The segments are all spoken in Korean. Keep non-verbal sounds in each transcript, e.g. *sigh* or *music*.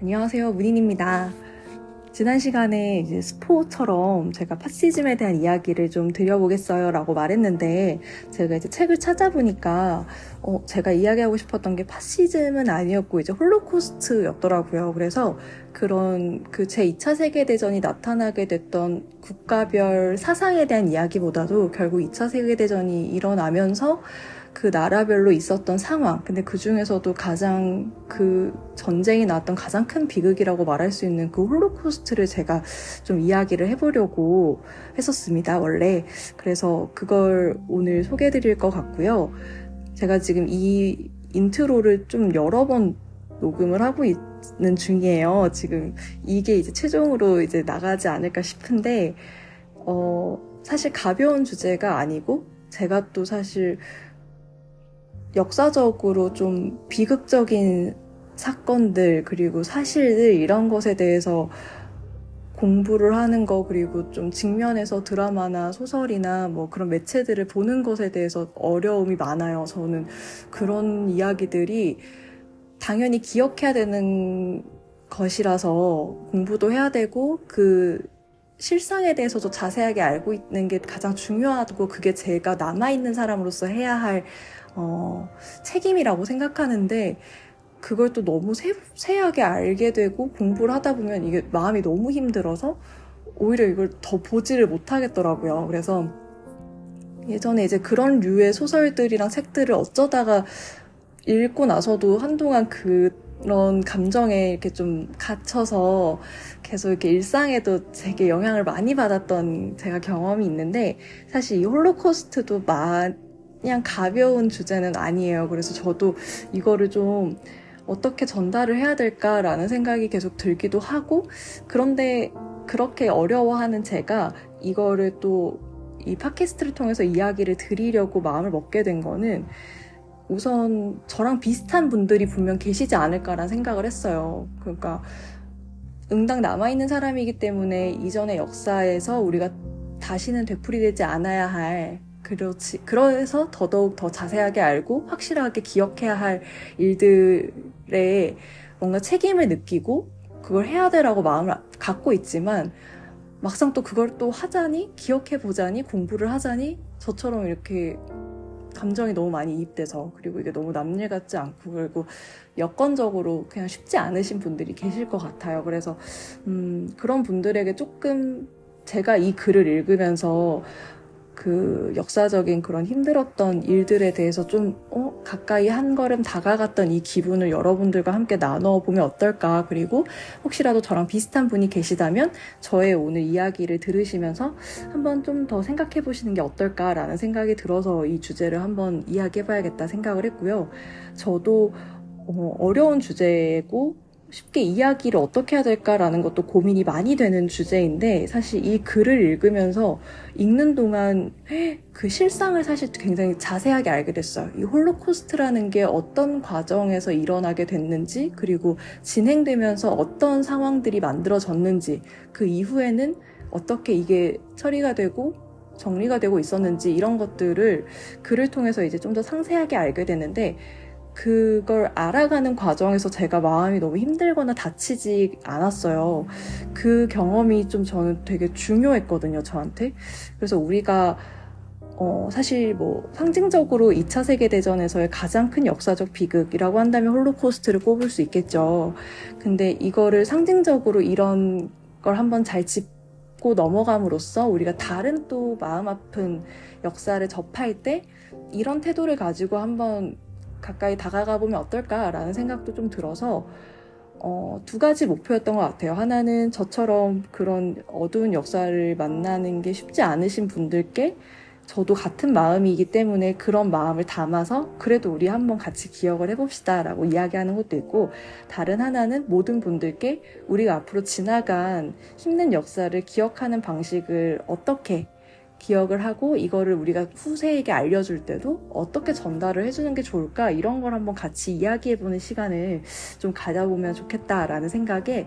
안녕하세요. 문인입니다. 지난 시간에 이제 스포처럼 제가 파시즘에 대한 이야기를 좀 드려보겠어요 라고 말했는데 제가 이제 책을 찾아보니까 어, 제가 이야기하고 싶었던 게 파시즘은 아니었고 이제 홀로코스트였더라고요. 그래서 그런 그 제 2차 세계대전이 나타나게 됐던 국가별 사상에 대한 이야기보다도 결국 2차 세계대전이 일어나면서 그 나라별로 있었던 상황, 근데 그 중에서도 가장 그 전쟁이 나왔던 가장 큰 비극이라고 말할 수 있는 그 홀로코스트를 제가 좀 이야기를 해보려고 했었습니다, 원래. 그래서 그걸 오늘 소개해 드릴 것 같고요. 제가 지금 이 인트로를 좀 여러 번 녹음을 하고 있는 중이에요. 지금 이게 이제 최종으로 이제 나가지 않을까 싶은데, 어, 사실 가벼운 주제가 아니고, 제가 또 사실 역사적으로 좀 비극적인 사건들 그리고 사실들 이런 것에 대해서 공부를 하는 거 그리고 좀 직면해서 드라마나 소설이나 뭐 그런 매체들을 보는 것에 대해서 어려움이 많아요. 저는 그런 이야기들이 당연히 기억해야 되는 것이라서 공부도 해야 되고 그 실상에 대해서도 자세하게 알고 있는 게 가장 중요하고 그게 제가 남아있는 사람으로서 해야 할 어, 책임이라고 생각하는데 그걸 또 너무 세, 세하게 알게 되고 공부를 하다 보면 이게 마음이 너무 힘들어서 오히려 이걸 더 보지를 못하겠더라고요. 그래서 예전에 이제 그런 류의 소설들이랑 책들을 어쩌다가 읽고 나서도 한동안 그런 감정에 이렇게 좀 갇혀서 계속 이렇게 일상에도 되게 영향을 많이 받았던 제가 경험이 있는데 사실 이 홀로코스트도 많 그냥 가벼운 주제는 아니에요. 그래서 저도 이거를 좀 어떻게 전달을 해야 될까라는 생각이 계속 들기도 하고, 그런데 그렇게 어려워하는 제가 이거를 또 이 팟캐스트를 통해서 이야기를 드리려고 마음을 먹게 된 거는 우선 저랑 비슷한 분들이 분명 계시지 않을까라는 생각을 했어요. 그러니까 응당 남아있는 사람이기 때문에 이전의 역사에서 우리가 다시는 되풀이되지 않아야 할 그렇지. 그래서 더더욱 더 자세하게 알고 확실하게 기억해야 할 일들에 뭔가 책임을 느끼고 그걸 해야 되라고 마음을 갖고 있지만 막상 또 그걸 또 하자니 기억해 보자니 공부를 하자니 저처럼 이렇게 감정이 너무 많이 이입돼서 그리고 이게 너무 남일 같지 않고 그리고 여건적으로 그냥 쉽지 않으신 분들이 계실 것 같아요. 그래서 음, 그런 분들에게 조금 제가 이 글을 읽으면서 그 역사적인 그런 힘들었던 일들에 대해서 좀, 어, 가까이 한 걸음 다가갔던 이 기분을 여러분들과 함께 나눠 보면 어떨까. 그리고 혹시라도 저랑 비슷한 분이 계시다면 저의 오늘 이야기를 들으시면서 한번 좀 더 생각해 보시는 게 어떨까라는 생각이 들어서 이 주제를 한번 이야기해 봐야겠다 생각을 했고요. 저도 어, 어려운 주제고 쉽게 이야기를 어떻게 해야 될까라는 것도 고민이 많이 되는 주제인데 사실 이 글을 읽으면서 읽는 동안 그 실상을 사실 굉장히 자세하게 알게 됐어요. 이 홀로코스트라는 게 어떤 과정에서 일어나게 됐는지 그리고 진행되면서 어떤 상황들이 만들어졌는지 그 이후에는 어떻게 이게 처리가 되고 정리가 되고 있었는지 이런 것들을 글을 통해서 이제 좀 더 상세하게 알게 되는데 그걸 알아가는 과정에서 제가 마음이 너무 힘들거나 다치지 않았어요. 그 경험이 좀 저는 되게 중요했거든요, 저한테. 그래서 우리가 어, 사실 뭐 상징적으로 2차 세계대전에서의 가장 큰 역사적 비극이라고 한다면 홀로코스트를 꼽을 수 있겠죠. 근데 이거를 상징적으로 이런 걸 한번 잘 짚고 넘어감으로써 우리가 다른 또 마음 아픈 역사를 접할 때 이런 태도를 가지고 한번 가까이 다가가 보면 어떨까라는 생각도 좀 들어서 어, 두 가지 목표였던 것 같아요. 하나는 저처럼 그런 어두운 역사를 만나는 게 쉽지 않으신 분들께 저도 같은 마음이기 때문에 그런 마음을 담아서 그래도 우리 한번 같이 기억을 해봅시다 라고 이야기하는 것도 있고 다른 하나는 모든 분들께 우리가 앞으로 지나간 힘든 역사를 기억하는 방식을 어떻게 기억을 하고 이거를 우리가 후세에게 알려줄 때도 어떻게 전달을 해주는 게 좋을까? 이런 걸 한번 같이 이야기해보는 시간을 좀 가져보면 좋겠다라는 생각에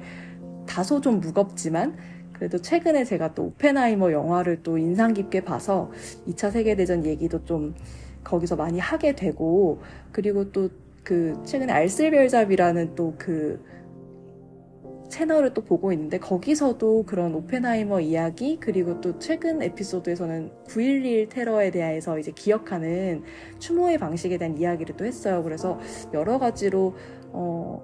다소 좀 무겁지만 그래도 최근에 제가 또 오펜하이머 영화를 또 인상 깊게 봐서 2차 세계대전 얘기도 좀 거기서 많이 하게 되고 그리고 또 그 최근에 알쓸별잡이라는 또그 채널을 또 보고 있는데 거기서도 그런 오펜하이머 이야기 그리고 또 최근 에피소드에서는 9.11 테러에 대해서 이제 기억하는 추모의 방식에 대한 이야기를 또 했어요. 그래서 여러 가지로 어,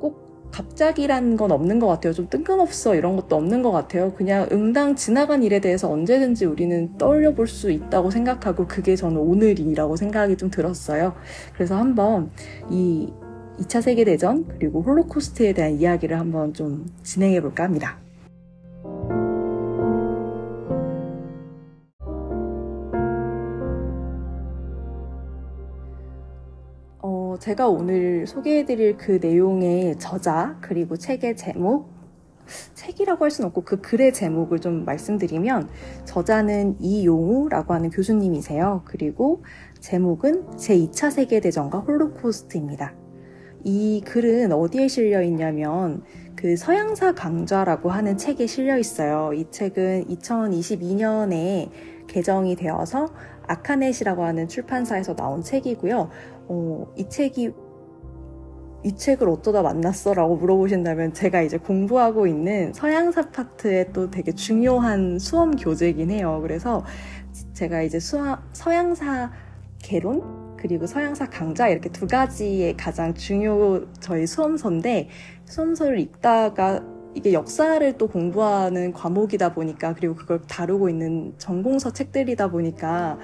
꼭 갑자기란 건 없는 것 같아요. 좀 뜬금없어 이런 것도 없는 것 같아요. 그냥 응당 지나간 일에 대해서 언제든지 우리는 떠올려 볼 수 있다고 생각하고 그게 저는 오늘이라고 생각이 좀 들었어요. 그래서 한번 이 2차 세계대전 그리고 홀로코스트에 대한 이야기를 한번 좀 진행해 볼까 합니다. 어, 제가 오늘 소개해 드릴 그 내용의 저자 그리고 책의 제목 책이라고 할 수는 없고 그 글의 제목을 좀 말씀드리면 저자는 이용우라고 하는 교수님이세요. 그리고 제목은 제2차 세계대전과 홀로코스트입니다. 이 글은 어디에 실려 있냐면 그 서양사 강좌라고 하는 책에 실려 있어요. 이 책은 2022년에 개정이 되어서 아카넷이라고 하는 출판사에서 나온 책이고요. 어, 이 책이 이 책을 어쩌다 만났어? 라고 물어보신다면 제가 이제 공부하고 있는 서양사 파트에 또 되게 중요한 수험 교재이긴 해요. 그래서 제가 이제 수하, 서양사 개론? 그리고 서양사 강좌 이렇게 두 가지의 가장 중요 저희 수험서인데 수험서를 읽다가 이게 역사를 또 공부하는 과목이다 보니까 그리고 그걸 다루고 있는 전공서 책들이다 보니까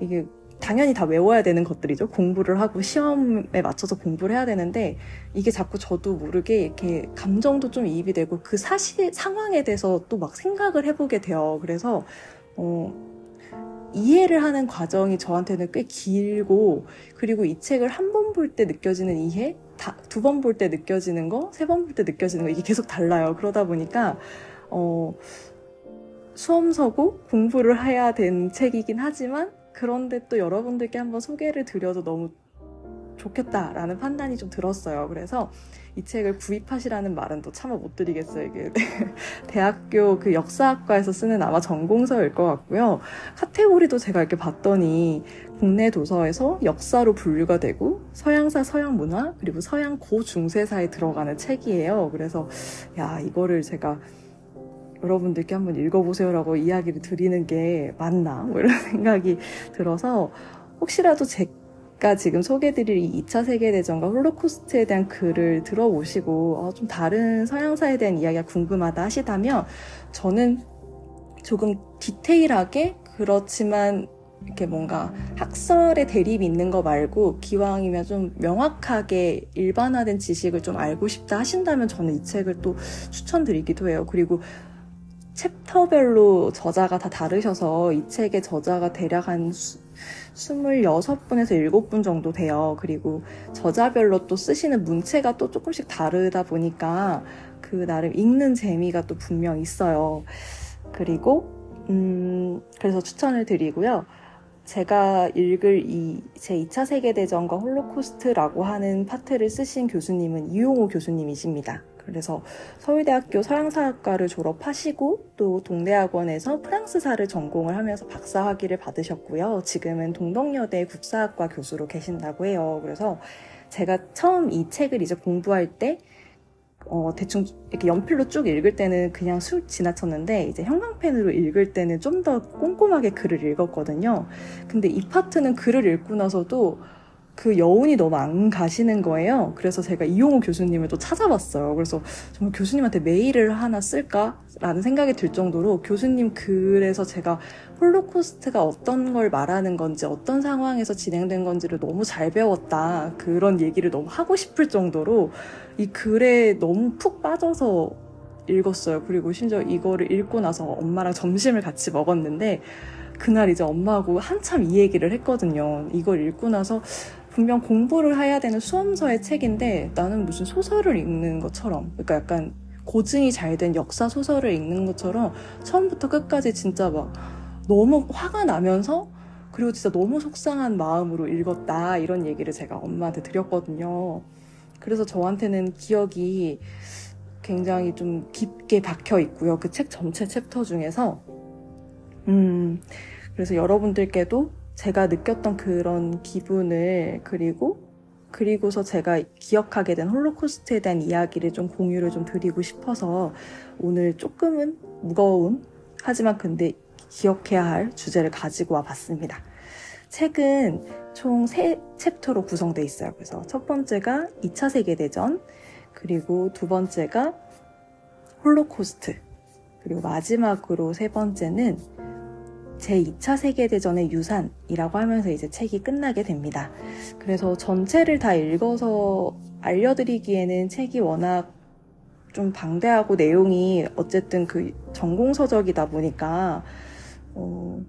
이게 당연히 다 외워야 되는 것들이죠. 공부를 하고 시험에 맞춰서 공부를 해야 되는데 이게 자꾸 저도 모르게 이렇게 감정도 좀 이입이 되고 그 사실 상황에 대해서 또 막 생각을 해보게 돼요. 그래서 어 이해를 하는 과정이 저한테는 꽤 길고 그리고 이 책을 한 번 볼 때 느껴지는 이해 두 번 볼 때 느껴지는 거 세 번 볼 때 느껴지는 거 이게 계속 달라요 그러다 보니까 어 수험서고 공부를 해야 된 책이긴 하지만 그런데 또 여러분들께 한번 소개를 드려도 너무 좋겠다라는 판단이 좀 들었어요. 그래서 이 책을 구입하시라는 말은 또 차마 못 드리겠어요. 이게 *laughs* 대학교 그 역사학과에서 쓰는 아마 전공서일 것 같고요. 카테고리도 제가 이렇게 봤더니 국내 도서에서 역사로 분류가 되고 서양사, 서양 문화 그리고 서양 고 중세사에 들어가는 책이에요. 그래서 야 이거를 제가 여러분들께 한번 읽어보세요라고 이야기를 드리는 게 맞나 뭐 이런 *laughs* 생각이 들어서 혹시라도 제 제가 지금 소개드릴 이 2차 세계대전과 홀로코스트에 대한 글을 들어보시고 어, 좀 다른 서양사에 대한 이야기가 궁금하다 하시다면 저는 조금 디테일하게 그렇지만 이렇게 뭔가 학설의 대립이 있는 거 말고 기왕이면 좀 명확하게 일반화된 지식을 좀 알고 싶다 하신다면 저는 이 책을 또 추천드리기도 해요. 그리고 챕터별로 저자가 다 다르셔서 이 책의 저자가 대략 한 26분에서 7분 정도 돼요. 그리고 저자별로 또 쓰시는 문체가 또 조금씩 다르다 보니까 그 나름 읽는 재미가 또 분명 있어요. 그리고, 음, 그래서 추천을 드리고요. 제가 읽을 이 제 2차 세계대전과 홀로코스트라고 하는 파트를 쓰신 교수님은 이용호 교수님이십니다. 그래서 서울대학교 서양사학과를 졸업하시고 또 동대학원에서 프랑스사를 전공을 하면서 박사 학위를 받으셨고요. 지금은 동덕여대 국사학과 교수로 계신다고 해요. 그래서 제가 처음 이 책을 이제 공부할 때 어, 대충 이렇게 연필로 쭉 읽을 때는 그냥 쑥 지나쳤는데 이제 형광펜으로 읽을 때는 좀 더 꼼꼼하게 글을 읽었거든요. 근데 이 파트는 글을 읽고 나서도 그 여운이 너무 안 가시는 거예요. 그래서 제가 이용호 교수님을 또 찾아봤어요. 그래서 정말 교수님한테 메일을 하나 쓸까라는 생각이 들 정도로 교수님 글에서 제가 홀로코스트가 어떤 걸 말하는 건지 어떤 상황에서 진행된 건지를 너무 잘 배웠다. 그런 얘기를 너무 하고 싶을 정도로 이 글에 너무 푹 빠져서 읽었어요. 그리고 심지어 이거를 읽고 나서 엄마랑 점심을 같이 먹었는데 그날 이제 엄마하고 한참 이 얘기를 했거든요. 이걸 읽고 나서 분명 공부를 해야 되는 수험서의 책인데 나는 무슨 소설을 읽는 것처럼 그러니까 약간 고증이 잘 된 역사 소설을 읽는 것처럼 처음부터 끝까지 진짜 막 너무 화가 나면서 그리고 진짜 너무 속상한 마음으로 읽었다 이런 얘기를 제가 엄마한테 드렸거든요. 그래서 저한테는 기억이 굉장히 좀 깊게 박혀 있고요. 그 책 전체 챕터 중에서 음 그래서 여러분들께도 제가 느꼈던 그런 기분을 그리고 그리고서 제가 기억하게 된 홀로코스트에 대한 이야기를 좀 공유를 좀 드리고 싶어서 오늘 조금은 무거운 하지만 근데 기억해야 할 주제를 가지고 와 봤습니다. 책은 총 세 챕터로 구성되어 있어요. 그래서 첫 번째가 2차 세계대전, 그리고 두 번째가 홀로코스트, 그리고 마지막으로 세 번째는 제2차 세계대전의 유산이라고 하면서 이제 책이 끝나게 됩니다. 그래서 전체를 다 읽어서 알려드리기에는 책이 워낙 좀 방대하고 내용이 어쨌든 그 전공서적이다 보니까, 어,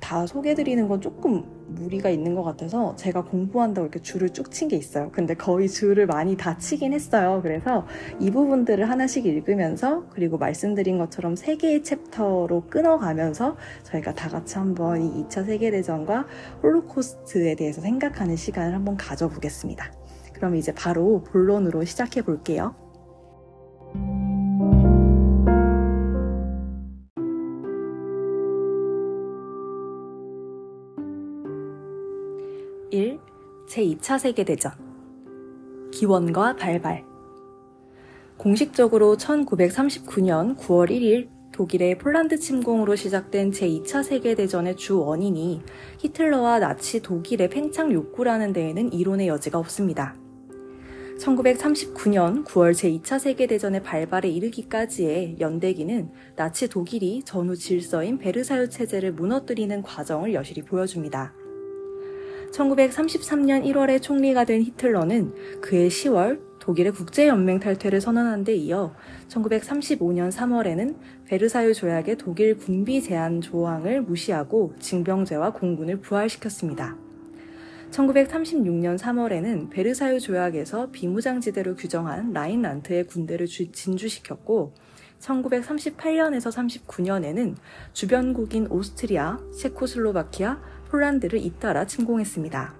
다 소개해드리는 건 조금 무리가 있는 것 같아서 제가 공부한다고 이렇게 줄을 쭉 친 게 있어요. 근데 거의 줄을 많이 다 치긴 했어요. 그래서 이 부분들을 하나씩 읽으면서 그리고 말씀드린 것처럼 세 개의 챕터로 끊어가면서 저희가 다 같이 한번 이 2차 세계대전과 홀로코스트에 대해서 생각하는 시간을 한번 가져보겠습니다. 그럼 이제 바로 본론으로 시작해 볼게요. 1. 제2차 세계대전 기원과 발발 공식적으로 1939년 9월 1일 독일의 폴란드 침공으로 시작된 제2차 세계대전의 주 원인이 히틀러와 나치 독일의 팽창 욕구라는 데에는 이론의 여지가 없습니다. 1939년 9월 제2차 세계대전의 발발에 이르기까지의 연대기는 나치 독일이 전후 질서인 베르사유 체제를 무너뜨리는 과정을 여실히 보여줍니다. 1933년 1월에 총리가 된 히틀러는 그해 10월 독일의 국제연맹 탈퇴를 선언한 데 이어 1935년 3월에는 베르사유 조약의 독일 군비 제한 조항을 무시하고 징병제와 공군을 부활시켰습니다. 1936년 3월에는 베르사유 조약에서 비무장지대로 규정한 라인란트의 군대를 진주시켰고 1938년에서 39년에는 주변국인 오스트리아, 체코슬로바키아, 폴란드를 잇따라 침공했습니다.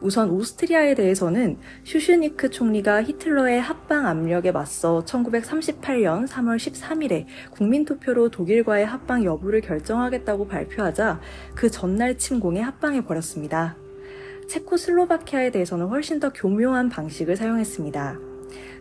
우선 오스트리아에 대해서는 슈슈니크 총리가 히틀러의 합방 압력에 맞서 1938년 3월 13일에 국민투표로 독일과의 합방 여부를 결정하겠다고 발표하자 그 전날 침공에 합방해 버렸습니다. 체코슬로바키아에 대해서는 훨씬 더 교묘한 방식을 사용했습니다.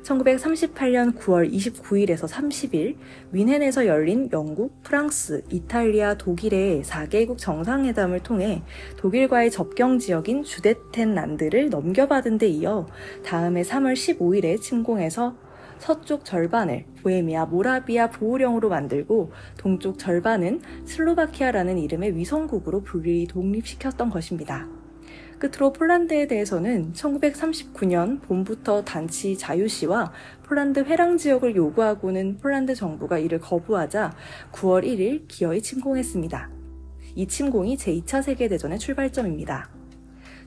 1938년 9월 29일에서 30일 윈헨에서 열린 영국, 프랑스, 이탈리아, 독일의 4개국 정상회담을 통해 독일과의 접경 지역인 주데텐란드를 넘겨받은 데 이어 다음해 3월 15일에 침공해서 서쪽 절반을 보헤미아 모라비아 보호령으로 만들고 동쪽 절반은 슬로바키아라는 이름의 위성국으로 분리 독립시켰던 것입니다. 끝으로 폴란드에 대해서는 1939년 봄부터 단치 자유시와 폴란드 회랑 지역을 요구하고는 폴란드 정부가 이를 거부하자 9월 1일 기어이 침공했습니다. 이 침공이 제2차 세계대전의 출발점입니다.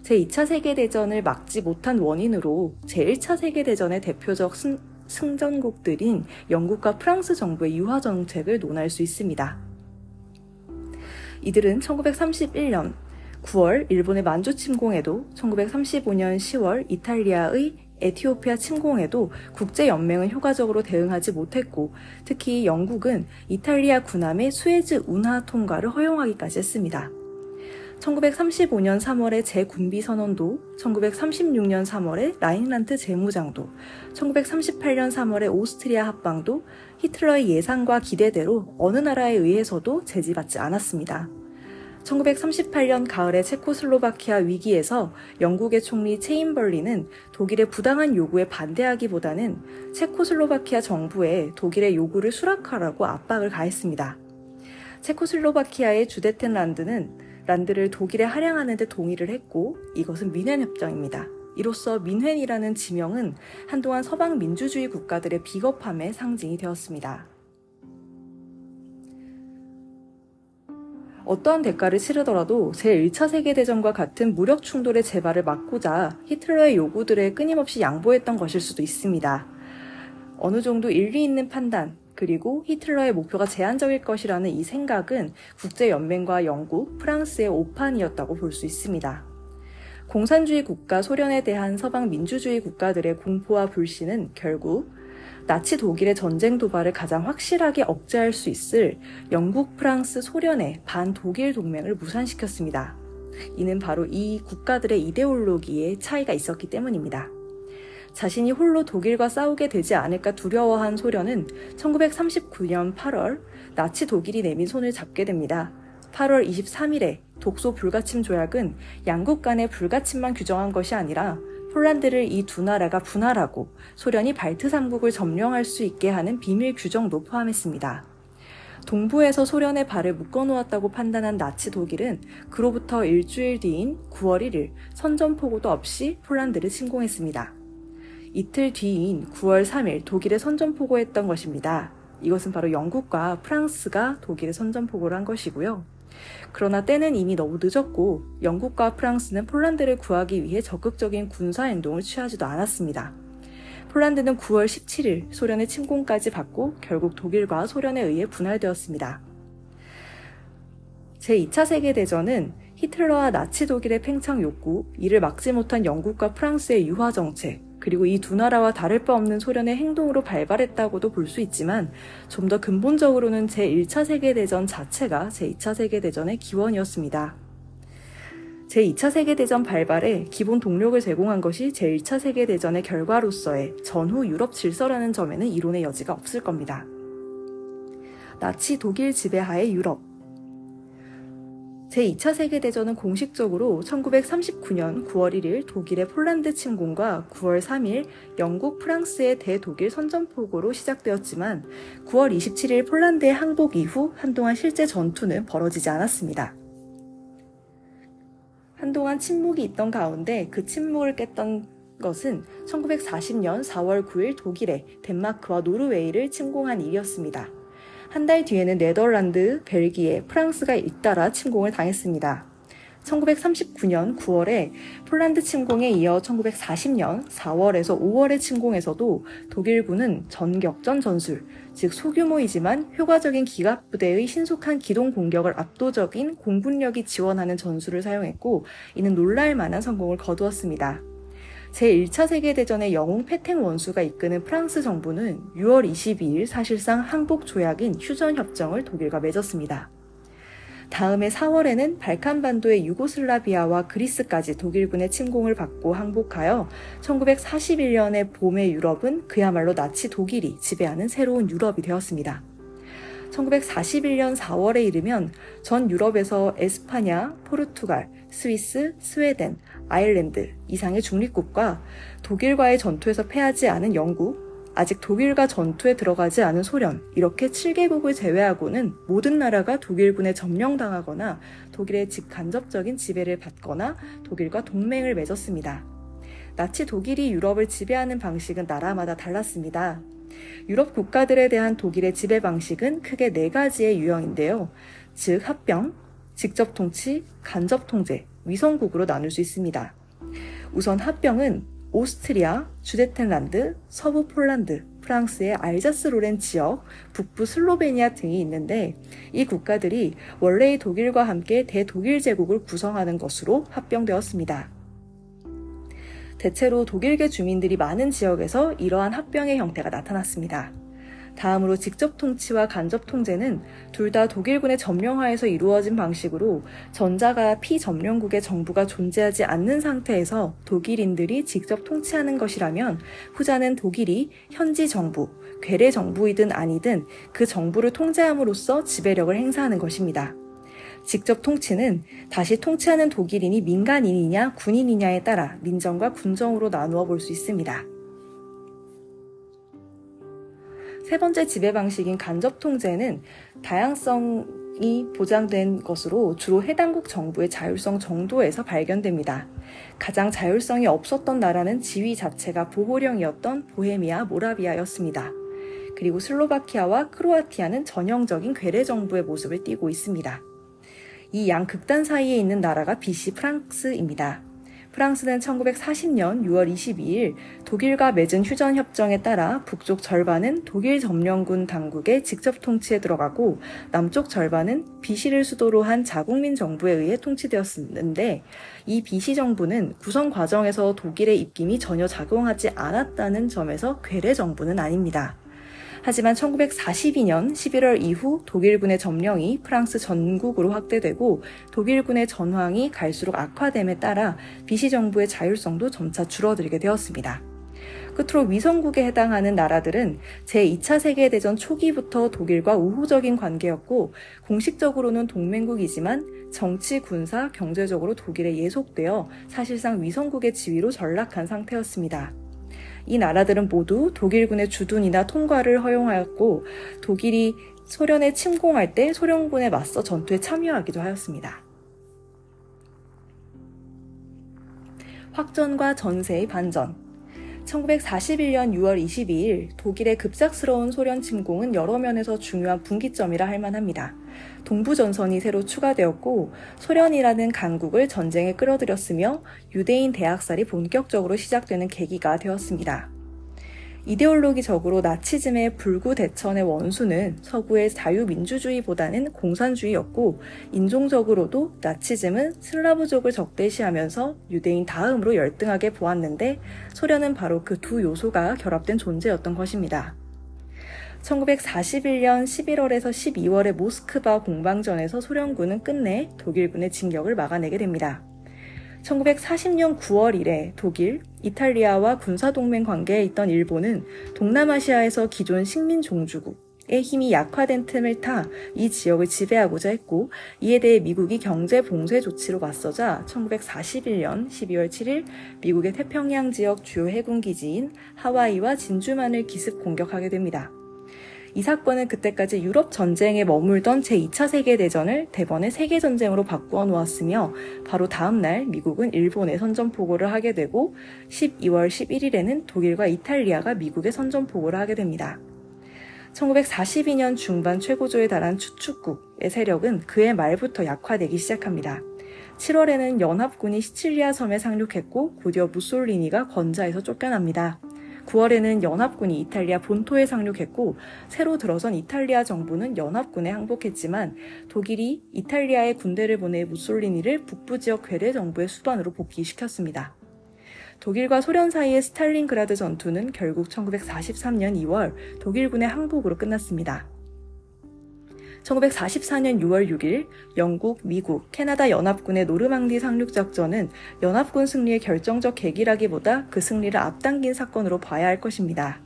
제2차 세계대전을 막지 못한 원인으로 제1차 세계대전의 대표적 승, 승전국들인 영국과 프랑스 정부의 유화 정책을 논할 수 있습니다. 이들은 1931년 9월 일본의 만주 침공에도 1935년 10월 이탈리아의 에티오피아 침공에도 국제연맹은 효과적으로 대응하지 못했고 특히 영국은 이탈리아 군함의 수에즈 운하 통과를 허용하기까지 했습니다. 1935년 3월의 재군비 선언도, 1936년 3월의 라인란트 재무장도, 1938년 3월의 오스트리아 합방도 히틀러의 예상과 기대대로 어느 나라에 의해서도 제지받지 않았습니다. 1938년 가을의 체코슬로바키아 위기에서 영국의 총리 체인벌리는 독일의 부당한 요구에 반대하기보다는 체코슬로바키아 정부에 독일의 요구를 수락하라고 압박을 가했습니다. 체코슬로바키아의 주데텐란드는 란드를 독일에 할양하는 데 동의를 했고 이것은 민헨 협정입니다. 이로써 민헨이라는 지명은 한동안 서방 민주주의 국가들의 비겁함의 상징이 되었습니다. 어떠한 대가를 치르더라도 제1차 세계대전과 같은 무력 충돌의 재발을 막고자 히틀러의 요구들에 끊임없이 양보했던 것일 수도 있습니다. 어느 정도 일리 있는 판단, 그리고 히틀러의 목표가 제한적일 것이라는 이 생각은 국제연맹과 영국, 프랑스의 오판이었다고 볼 수 있습니다. 공산주의 국가 소련에 대한 서방 민주주의 국가들의 공포와 불신은 결국 나치 독일의 전쟁 도발을 가장 확실하게 억제할 수 있을 영국, 프랑스, 소련의 반 독일 동맹을 무산시켰습니다. 이는 바로 이 국가들의 이데올로기에 차이가 있었기 때문입니다. 자신이 홀로 독일과 싸우게 되지 않을까 두려워한 소련은 1939년 8월 나치 독일이 내민 손을 잡게 됩니다. 8월 23일에 독소 불가침 조약은 양국 간의 불가침만 규정한 것이 아니라 폴란드를 이 두 나라가 분할하고 소련이 발트 3국을 점령할 수 있게 하는 비밀 규정도 포함했습니다. 동부에서 소련의 발을 묶어놓았다고 판단한 나치 독일은 그로부터 일주일 뒤인 9월 1일 선전포고도 없이 폴란드를 침공했습니다. 이틀 뒤인 9월 3일 독일에 선전포고했던 것입니다. 이것은 바로 영국과 프랑스가 독일에 선전포고를 한 것이고요. 그러나 때는 이미 너무 늦었고 영국과 프랑스는 폴란드를 구하기 위해 적극적인 군사 행동을 취하지도 않았습니다. 폴란드는 9월 17일 소련의 침공까지 받고 결국 독일과 소련에 의해 분할되었습니다. 제2차 세계대전은 히틀러와 나치 독일의 팽창 욕구, 이를 막지 못한 영국과 프랑스의 유화 정책, 그리고 이 두 나라와 다를 바 없는 소련의 행동으로 발발했다고도 볼 수 있지만 좀 더 근본적으로는 제1차 세계대전 자체가 제2차 세계대전의 기원이었습니다. 제2차 세계대전 발발에 기본 동력을 제공한 것이 제1차 세계대전의 결과로서의 전후 유럽 질서라는 점에는 이론의 여지가 없을 겁니다. 나치 독일 지배하의 유럽 제2차 세계대전은 공식적으로 1939년 9월 1일 독일의 폴란드 침공과 9월 3일 영국, 프랑스의 대독일 선전포고로 시작되었지만 9월 27일 폴란드의 항복 이후 한동안 실제 전투는 벌어지지 않았습니다. 한동안 침묵이 있던 가운데 그 침묵을 깼던 것은 1940년 4월 9일 독일에 덴마크와 노르웨이를 침공한 일이었습니다. 한 달 뒤에는 네덜란드, 벨기에, 프랑스가 잇따라 침공을 당했습니다. 1939년 9월에 폴란드 침공에 이어 1940년 4월에서 5월의 침공에서도 독일군은 전격전 전술, 즉 소규모이지만 효과적인 기갑 부대의 신속한 기동 공격을 압도적인 공군력이 지원하는 전술을 사용했고 이는 놀랄 만한 성공을 거두었습니다. 제1차 세계대전의 영웅 패탱 원수가 이끄는 프랑스 정부는 6월 22일 사실상 항복 조약인 휴전 협정을 독일과 맺었습니다. 다음해 4월에는 발칸반도의 유고슬라비아와 그리스까지 독일군의 침공을 받고 항복하여 1941년의 봄의 유럽은 그야말로 나치 독일이 지배하는 새로운 유럽이 되었습니다. 1941년 4월에 이르면 전 유럽에서 에스파냐, 포르투갈, 스위스, 스웨덴, 아일랜드 이상의 중립국과 독일과의 전투에서 패하지 않은 영국, 아직 독일과 전투에 들어가지 않은 소련, 이렇게 7개국을 제외하고는 모든 나라가 독일군에 점령당하거나 독일의 직간접적인 지배를 받거나 독일과 동맹을 맺었습니다. 나치 독일이 유럽을 지배하는 방식은 나라마다 달랐습니다. 유럽 국가들에 대한 독일의 지배 방식은 크게 네 가지의 유형인데요. 즉, 합병, 직접 통치, 간접 통제, 위성국으로 나눌 수 있습니다. 우선 합병은 오스트리아, 주데텐란드, 서부 폴란드, 프랑스의 알자스 로렌 지역, 북부 슬로베니아 등이 있는데 이 국가들이 원래의 독일과 함께 대독일 제국을 구성하는 것으로 합병되었습니다. 대체로 독일계 주민들이 많은 지역에서 이러한 합병의 형태가 나타났습니다. 다음으로 직접 통치와 간접 통제는 둘 다 독일군의 점령하에서 이루어진 방식으로 전자가 피점령국의 정부가 존재하지 않는 상태에서 독일인들이 직접 통치하는 것이라면 후자는 독일이 현지 정부, 괴뢰 정부이든 아니든 그 정부를 통제함으로써 지배력을 행사하는 것입니다. 직접 통치는 다시 통치하는 독일인이 민간인이냐 군인이냐에 따라 민정과 군정으로 나누어 볼 수 있습니다. 세 번째 지배 방식인 간접 통제는 다양성이 보장된 것으로 주로 해당국 정부의 자율성 정도에서 발견됩니다. 가장 자율성이 없었던 나라는 지위 자체가 보호령이었던 보헤미아, 모라비아였습니다. 그리고 슬로바키아와 크로아티아는 전형적인 괴뢰 정부의 모습을 띠고 있습니다. 이 양 극단 사이에 있는 나라가 BC 프랑스입니다. 프랑스는 1940년 6월 22일 독일과 맺은 휴전 협정에 따라 북쪽 절반은 독일 점령군 당국의 직접 통치에 들어가고 남쪽 절반은 비시를 수도로 한 자국민 정부에 의해 통치되었는데 이 비시 정부는 구성 과정에서 독일의 입김이 전혀 작용하지 않았다는 점에서 괴뢰 정부는 아닙니다. 하지만 1942년 11월 이후 독일군의 점령이 프랑스 전국으로 확대되고 독일군의 전황이 갈수록 악화됨에 따라 비시 정부의 자율성도 점차 줄어들게 되었습니다. 끝으로 위성국에 해당하는 나라들은 제2차 세계대전 초기부터 독일과 우호적인 관계였고 공식적으로는 동맹국이지만 정치, 군사, 경제적으로 독일에 예속되어 사실상 위성국의 지위로 전락한 상태였습니다. 이 나라들은 모두 독일군의 주둔이나 통과를 허용하였고 독일이 소련에 침공할 때 소련군에 맞서 전투에 참여하기도 하였습니다. 확전과 전세의 반전 1941년 6월 22일 독일의 급작스러운 소련 침공은 여러 면에서 중요한 분기점이라 할 만합니다. 동부전선이 새로 추가되었고 소련이라는 강국을 전쟁에 끌어들였으며 유대인 대학살이 본격적으로 시작되는 계기가 되었습니다. 이데올로기적으로 나치즘의 불구 대천의 원수는 서구의 자유민주주의보다는 공산주의였고 인종적으로도 나치즘은 슬라브족을 적대시하면서 유대인 다음으로 열등하게 보았는데 소련은 바로 그 두 요소가 결합된 존재였던 것입니다. 1941년 11월에서 12월의 모스크바 공방전에서 소련군은 끝내 독일군의 진격을 막아내게 됩니다. 1940년 9월 이래 독일, 이탈리아와 군사동맹 관계에 있던 일본은 동남아시아에서 기존 식민 종주국의 힘이 약화된 틈을 타 이 지역을 지배하고자 했고 이에 대해 미국이 경제 봉쇄 조치로 맞서자 1941년 12월 7일 미국의 태평양 지역 주요 해군 기지인 하와이와 진주만을 기습 공격하게 됩니다. 이 사건은 그때까지 유럽 전쟁에 머물던 제2차 세계대전을 대번의 세계전쟁으로 바꾸어 놓았으며 바로 다음날 미국은 일본에 선전포고를 하게 되고 12월 11일에는 독일과 이탈리아가 미국에 선전포고를 하게 됩니다. 1942년 중반 최고조에 달한 추축국의 세력은 그해 말부터 약화되기 시작합니다. 7월에는 연합군이 시칠리아 섬에 상륙했고 곧이어 무솔리니가 건자에서 쫓겨납니다. 9월에는 연합군이 이탈리아 본토에 상륙했고 새로 들어선 이탈리아 정부는 연합군에 항복했지만 독일이 이탈리아에 군대를 보내 무솔리니를 북부 지역 괴뢰 정부의 수반으로 복귀시켰습니다. 독일과 소련 사이의 스탈린그라드 전투는 결국 1943년 2월 독일군의 항복으로 끝났습니다. 1944년 6월 6일 영국, 미국, 캐나다 연합군의 노르망디 상륙 작전은 연합군 승리의 결정적 계기라기보다 그 승리를 앞당긴 사건으로 봐야 할 것입니다.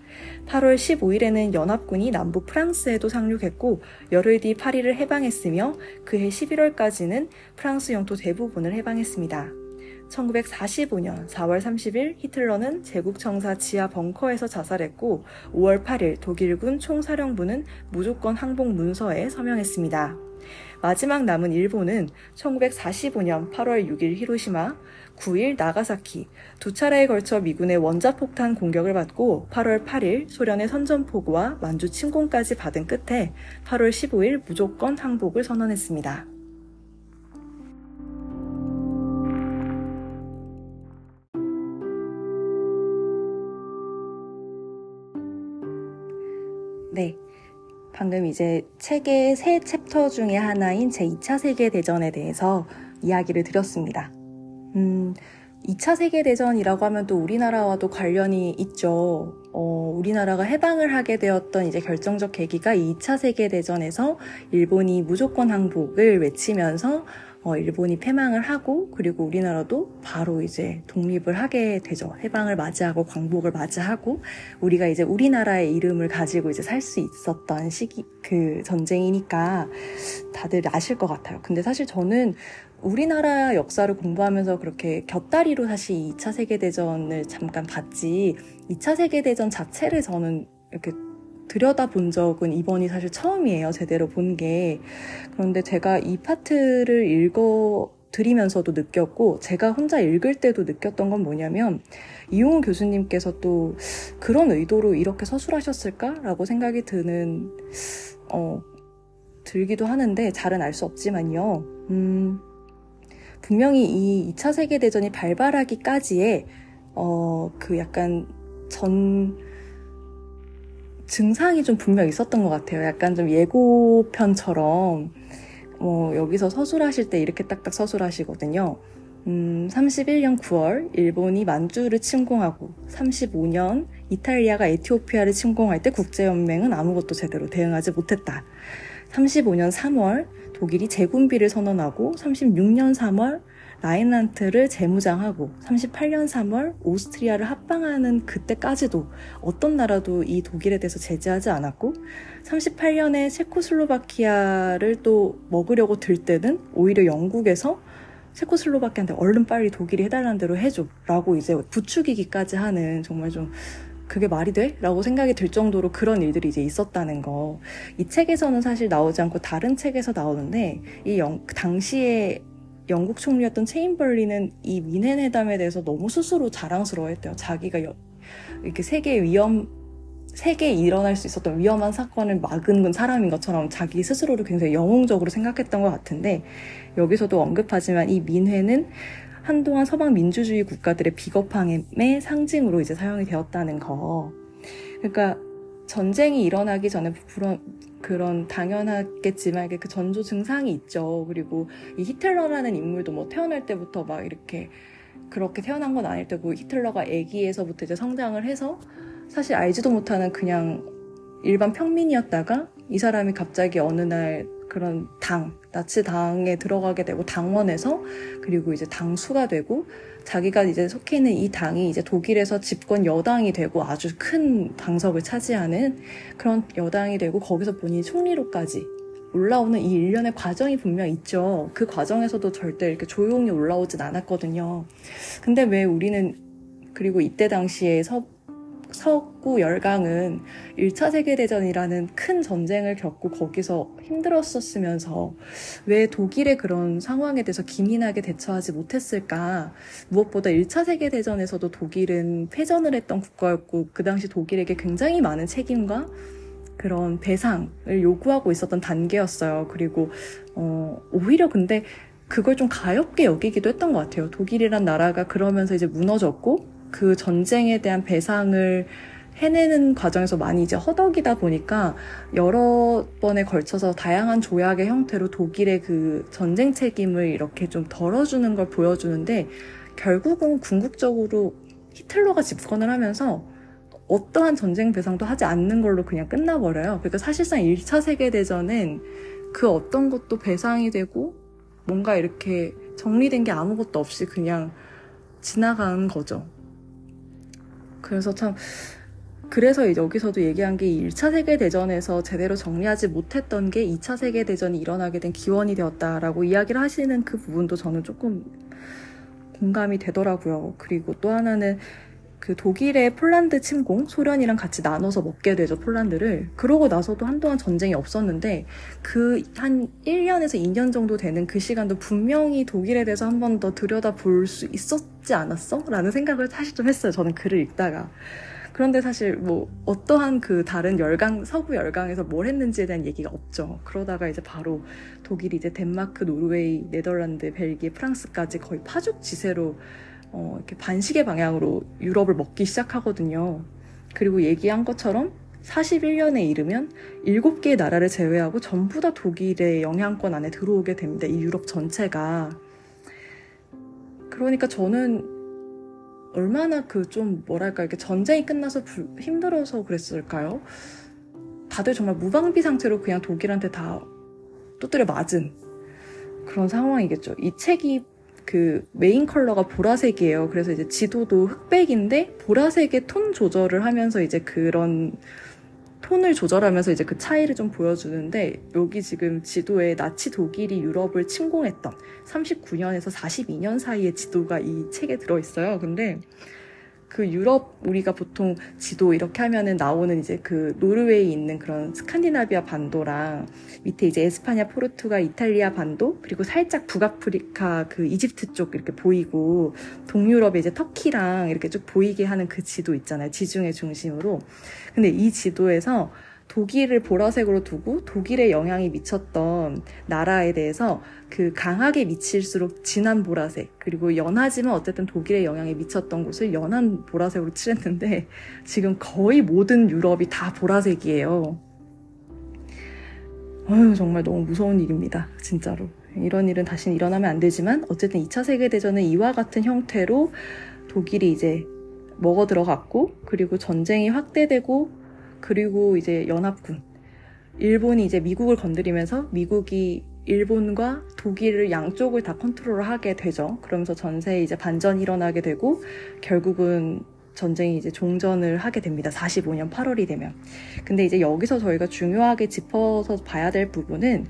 8월 15일에는 연합군이 남부 프랑스에도 상륙했고 열흘 뒤 파리를 해방했으며 그해 11월까지는 프랑스 영토 대부분을 해방했습니다. 1945년 4월 30일 히틀러는 제국청사 지하 벙커에서 자살했고 5월 8일 독일군 총사령부는 무조건 항복 문서에 서명했습니다. 마지막 남은 일본은 1945년 8월 6일 히로시마, 9일 나가사키 두 차례에 걸쳐 미군의 원자폭탄 공격을 받고 8월 8일 소련의 선전포고와 만주 침공까지 받은 끝에 8월 15일 무조건 항복을 선언했습니다. 방금 이제 책의 새 챕터 중의 하나인 제2차 세계대전에 대해서 이야기를 드렸습니다. 음, 2차 세계대전이라고 하면 또 우리나라와도 관련이 있죠. 어, 우리나라가 해방을 하게 되었던 이제 결정적 계기가 2차 세계대전에서 일본이 무조건 항복을 외치면서 어, 일본이 패망을 하고 그리고 우리나라도 바로 이제 독립을 하게 되죠. 해방을 맞이하고 광복을 맞이하고 우리가 이제 우리나라의 이름을 가지고 이제 살 수 있었던 시기 그 전쟁이니까 다들 아실 것 같아요. 근데 사실 저는 우리나라 역사를 공부하면서 그렇게 곁다리로 사실 2차 세계대전을 잠깐 봤지 2차 세계대전 자체를 저는 이렇게 들여다 본 적은 이번이 사실 처음이에요. 제대로 본 게. 그런데 제가 이 파트를 읽어 드리면서도 느꼈고 제가 혼자 읽을 때도 느꼈던 건 뭐냐면 이용우 교수님께서 또 그런 의도로 이렇게 서술하셨을까라고 생각이 드는 어 들기도 하는데 잘은 알 수 없지만요. 음 분명히 이 2차 세계 대전이 발발하기까지의 어 그 약간 전 증상이 좀 분명 있었던 것 같아요. 약간 좀 예고편처럼 뭐 여기서 서술하실 때 이렇게 딱딱 서술하시거든요. 음, 31년 9월 일본이 만주를 침공하고 35년 이탈리아가 에티오피아를 침공할 때 국제연맹은 아무것도 제대로 대응하지 못했다. 35년 3월 독일이 재군비를 선언하고 36년 3월 라인란트를 재무장하고 38년 3월 오스트리아를 합방하는 그때까지도 어떤 나라도 이 독일에 대해서 제재하지 않았고 38년에 체코슬로바키아를 또 먹으려고 들 때는 오히려 영국에서 체코슬로바키아한테 얼른 빨리 독일이 해달라는 대로 해줘 라고 이제 부추기기까지 하는 정말 좀 그게 말이 돼? 라고 생각이 들 정도로 그런 일들이 이제 있었다는 거. 이 책에서는 사실 나오지 않고 다른 책에서 나오는데, 이 영, 당시에 영국 총리였던 체인벌리는 이 미넨 회담에 대해서 너무 스스로 자랑스러워했대요. 자기가 여, 이렇게 세계 위험 세계에 일어날 수 있었던 위험한 사건을 막은 사람인 것처럼 자기 스스로를 굉장히 영웅적으로 생각했던 것 같은데 여기서도 언급하지만 이 민회는 한동안 서방 민주주의 국가들의 비겁함의 상징으로 이제 사용이 되었다는 거. 그러니까 전쟁이 일어나기 전에 그런, 그런 당연하겠지만 그 전조 증상이 있죠. 그리고 이 히틀러라는 인물도 뭐 태어날 때부터 막 이렇게 그렇게 태어난 건 아닐 테고 히틀러가 아기에서부터 이제 성장을 해서 사실 알지도 못하는 그냥 일반 평민이었다가 이 사람이 갑자기 어느 날 그런 당, 나치 당에 들어가게 되고 당원에서 그리고 이제 당수가 되고 자기가 이제 속해 있는 이 당이 이제 독일에서 집권 여당이 되고 아주 큰 당석을 차지하는 그런 여당이 되고 거기서 본인이 총리로까지 올라오는 이 일련의 과정이 분명 있죠. 그 과정에서도 절대 이렇게 조용히 올라오진 않았거든요. 근데 왜 우리는 그리고 이때 당시에 서, 서구 열강은 1차 세계대전이라는 큰 전쟁을 겪고 거기서 힘들었었으면서 왜 독일의 그런 상황에 대해서 기민하게 대처하지 못했을까? 무엇보다 1차 세계대전에서도 독일은 패전을 했던 국가였고 그 당시 독일에게 굉장히 많은 책임과 그런 배상을 요구하고 있었던 단계였어요. 그리고 어, 오히려 근데 그걸 좀 가엽게 여기기도 했던 것 같아요. 독일이란 나라가 그러면서 이제 무너졌고 그 전쟁에 대한 배상을 해내는 과정에서 많이 이제 허덕이다 보니까 여러 번에 걸쳐서 다양한 조약의 형태로 독일의 그 전쟁 책임을 이렇게 좀 덜어주는 걸 보여주는데 결국은 궁극적으로 히틀러가 집권을 하면서 어떠한 전쟁 배상도 하지 않는 걸로 그냥 끝나버려요. 그러니까 사실상 1차 세계대전은 그 어떤 것도 배상이 되고 뭔가 이렇게 정리된 게 아무것도 없이 그냥 지나간 거죠. 그래서 참 그래서 여기서도 얘기한 게 1차 세계대전에서 제대로 정리하지 못했던 게 2차 세계대전이 일어나게 된 기원이 되었다라고 이야기를 하시는 그 부분도 저는 조금 공감이 되더라고요. 그리고 또 하나는 그 독일의 폴란드 침공, 소련이랑 같이 나눠서 먹게 되죠, 폴란드를. 그러고 나서도 한동안 전쟁이 없었는데, 그 한 1년에서 2년 정도 되는 그 시간도 분명히 독일에 대해서 한 번 더 들여다 볼 수 있었지 않았어? 라는 생각을 사실 좀 했어요, 저는 글을 읽다가. 그런데 사실 뭐 어떠한 그 다른 열강 서부 열강에서 뭘 했는지에 대한 얘기가 없죠. 그러다가 이제 바로 독일이 이제 덴마크, 노르웨이, 네덜란드, 벨기에, 프랑스까지 거의 파죽 지세로 어, 이렇게 반시계 방향으로 유럽을 먹기 시작하거든요. 그리고 얘기한 것처럼 41년에 이르면 7개의 나라를 제외하고 전부 다 독일의 영향권 안에 들어오게 됩니다. 이 유럽 전체가. 그러니까 저는 얼마나 그 좀 뭐랄까 이렇게 전쟁이 끝나서 불, 힘들어서 그랬을까요? 다들 정말 무방비 상태로 그냥 독일한테 다 또들려 맞은 그런 상황이겠죠. 이 책이 그 메인 컬러가 보라색이에요. 그래서 이제 지도도 흑백인데 보라색의 톤 조절을 하면서 이제 그런 톤을 조절하면서 이제 그 차이를 좀 보여주는데 여기 지금 지도에 나치 독일이 유럽을 침공했던 39년에서 42년 사이의 지도가 이 책에 들어있어요. 근데 그 유럽 우리가 보통 지도 이렇게 하면은 나오는 이제 그 노르웨이 있는 그런 스칸디나비아 반도랑 밑에 이제 에스파냐, 포르투갈, 이탈리아 반도 그리고 살짝 북아프리카 그 이집트 쪽 이렇게 보이고 동유럽에 이제 터키랑 이렇게 쭉 보이게 하는 그 지도 있잖아요. 지중해 중심으로. 근데 이 지도에서 독일을 보라색으로 두고 독일의 영향이 미쳤던 나라에 대해서 그 강하게 미칠수록 진한 보라색 그리고 연하지만 어쨌든 독일의 영향이 미쳤던 곳을 연한 보라색으로 칠했는데 지금 거의 모든 유럽이 다 보라색이에요. 어휴 정말 너무 무서운 일입니다. 진짜로. 이런 일은 다시는 일어나면 안 되지만 어쨌든 2차 세계대전은 이와 같은 형태로 독일이 이제 먹어 들어갔고 그리고 전쟁이 확대되고 그리고 이제 연합군 일본이 이제 미국을 건드리면서 미국이 일본과 독일을 양쪽을 다 컨트롤을 하게 되죠. 그러면서 전세에 이제 반전이 일어나게 되고 결국은 전쟁이 이제 종전을 하게 됩니다. 45년 8월이 되면. 근데 이제 여기서 저희가 중요하게 짚어서 봐야 될 부분은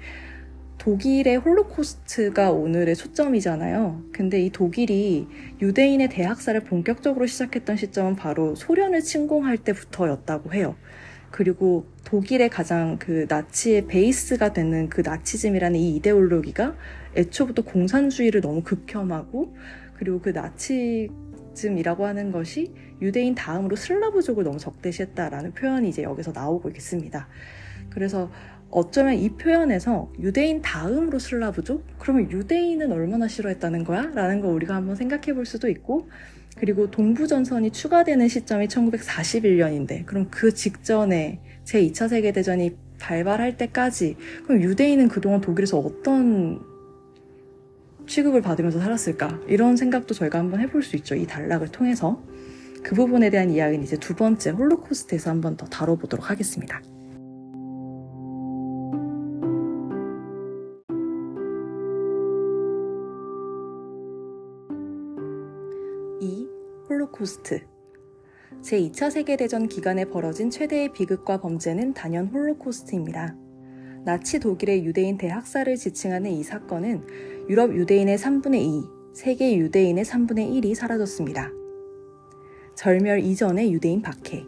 독일의 홀로코스트가 오늘의 초점이잖아요. 근데 이 독일이 유대인의 대학살을 본격적으로 시작했던 시점은 바로 소련을 침공할 때부터였다고 해요. 그리고 독일의 가장 그 나치의 베이스가 되는 그 나치즘이라는 이 이데올로기가 애초부터 공산주의를 너무 극혐하고 그리고 그 나치즘이라고 하는 것이 유대인 다음으로 슬라브족을 너무 적대시했다라는 표현이 이제 여기서 나오고 있습니다. 그래서 어쩌면 이 표현에서 유대인 다음으로 슬라브족? 그러면 유대인은 얼마나 싫어했다는 거야? 라는 거 우리가 한번 생각해 볼 수도 있고, 그리고 동부전선이 추가되는 시점이 1941년인데, 그럼 그 직전에 제2차 세계대전이 발발할 때까지, 그럼 유대인은 그동안 독일에서 어떤 취급을 받으면서 살았을까? 이런 생각도 저희가 한번 해볼 수 있죠. 이 단락을 통해서. 그 부분에 대한 이야기는 이제 두 번째 홀로코스트에서 한번 더 다뤄보도록 하겠습니다. 홀로코스트 제2차 세계대전 기간에 벌어진 최대의 비극과 범죄는 단연 홀로코스트입니다. 나치 독일의 유대인 대학살을 지칭하는 이 사건은 유럽 유대인의 3분의 2, 세계 유대인의 3분의 1이 사라졌습니다. 절멸 이전의 유대인 박해.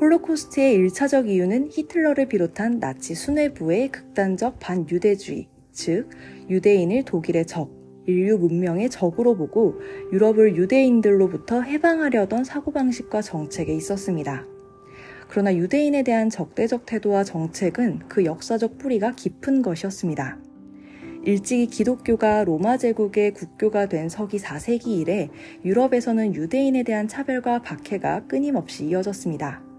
홀로코스트의 1차적 이유는 히틀러를 비롯한 나치 수뇌부의 극단적 반유대주의, 즉, 유대인을 독일의 적, 인류 문명의 적으로 보고 유럽을 유대인들로부터 해방하려던 사고방식과 정책에 있었습니다. 그러나 유대인에 대한 적대적 태도와 정책은 그 역사적 뿌리가 깊은 것이었습니다. 일찍이 기독교가 로마 제국의 국교가 된 서기 4세기 이래 유럽에서는 유대인에 대한 차별과 박해가 끊임없이 이어졌습니다.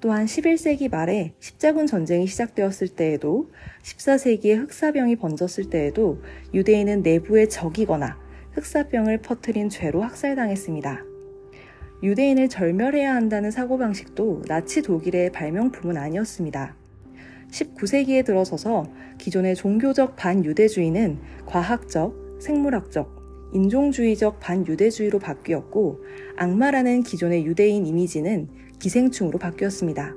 또한 11세기 말에 십자군 전쟁이 시작되었을 때에도 14세기에 흑사병이 번졌을 때에도 유대인은 내부의 적이거나 흑사병을 퍼뜨린 죄로 학살당했습니다. 유대인을 절멸해야 한다는 사고방식도 나치 독일의 발명품은 아니었습니다. 19세기에 들어서서 기존의 종교적 반유대주의는 과학적, 생물학적, 인종주의적 반유대주의로 바뀌었고 악마라는 기존의 유대인 이미지는 기생충으로 바뀌었습니다.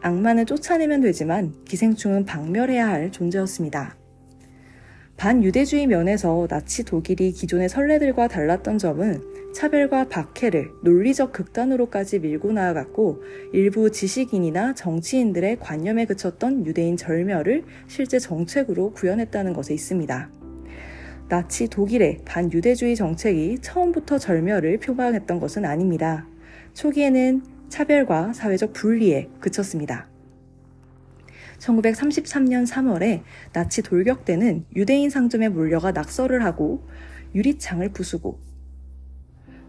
악마는 쫓아내면 되지만 기생충은 박멸해야 할 존재였습니다. 반유대주의 면에서 나치 독일이 기존의 선례들과 달랐던 점은 차별과 박해를 논리적 극단으로까지 밀고 나아갔고 일부 지식인이나 정치인들의 관념에 그쳤던 유대인 절멸을 실제 정책으로 구현했다는 것에 있습니다. 나치 독일의 반유대주의 정책이 처음부터 절멸을 표방했던 것은 아닙니다. 초기에는 차별과 사회적 분리에 그쳤습니다. 1933년 3월에 나치 돌격 때는 유대인 상점에 몰려가 낙서를 하고 유리창을 부수고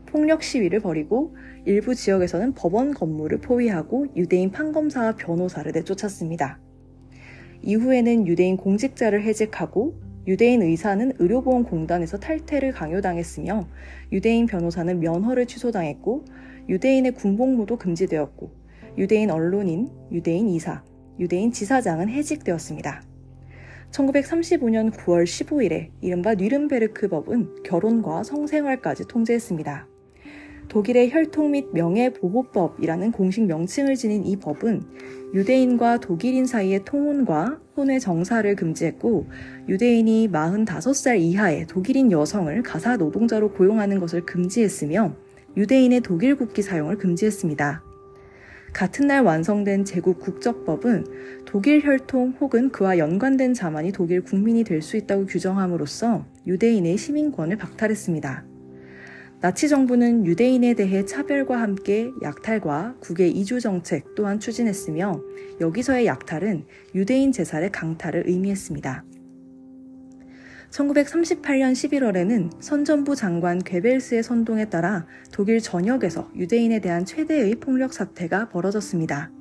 폭력 시위를 벌이고 일부 지역에서는 법원 건물을 포위하고 유대인 판검사와 변호사를 내쫓았습니다. 이후에는 유대인 공직자를 해직하고 유대인 의사는 의료보험공단에서 탈퇴를 강요당했으며 유대인 변호사는 면허를 취소당했고 유대인의 군복무도 금지되었고 유대인 언론인, 유대인 이사, 유대인 지사장은 해직되었습니다. 1935년 9월 15일에 이른바 뉘른베르크 법은 결혼과 성생활까지 통제했습니다. 독일의 혈통 및 명예보호법이라는 공식 명칭을 지닌 이 법은 유대인과 독일인 사이의 통혼과 혼의 정사를 금지했고 유대인이 45살 이하의 독일인 여성을 가사 노동자로 고용하는 것을 금지했으며 유대인의 독일 국기 사용을 금지했습니다. 같은 날 완성된 제국 국적법은 독일 혈통 혹은 그와 연관된 자만이 독일 국민이 될 수 있다고 규정함으로써 유대인의 시민권을 박탈했습니다. 나치 정부는 유대인에 대해 차별과 함께 약탈과 국외 이주 정책 또한 추진했으며 여기서의 약탈은 유대인 재살의 강탈을 의미했습니다. 1938년 11월에는 선전부 장관 괴벨스의 선동에 따라 독일 전역에서 유대인에 대한 최대의 폭력 사태가 벌어졌습니다.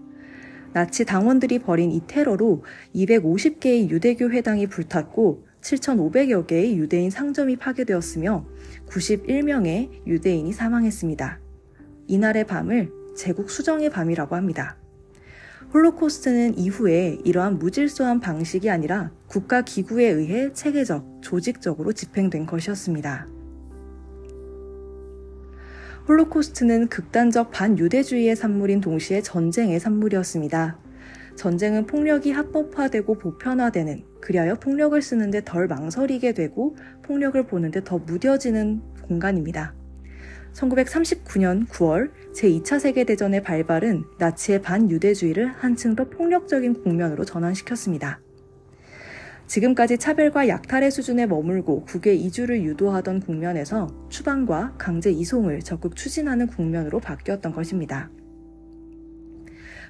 나치 당원들이 벌인 이 테러로 250개의 유대교 회당이 불탔고 7,500여 개의 유대인 상점이 파괴되었으며 91명의 유대인이 사망했습니다. 이날의 밤을 제국 수정의 밤이라고 합니다. 홀로코스트는 이후에 이러한 무질서한 방식이 아니라 국가 기구에 의해 체계적, 조직적으로 집행된 것이었습니다. 홀로코스트는 극단적 반유대주의의 산물인 동시에 전쟁의 산물이었습니다. 전쟁은 폭력이 합법화되고 보편화되는, 그리하여 폭력을 쓰는데 덜 망설이게 되고 폭력을 보는데 더 무뎌지는 공간입니다. 1939년 9월 제2차 세계대전의 발발은 나치의 반유대주의를 한층 더 폭력적인 국면으로 전환시켰습니다. 지금까지 차별과 약탈의 수준에 머물고 국외 이주를 유도하던 국면에서 추방과 강제 이송을 적극 추진하는 국면으로 바뀌었던 것입니다.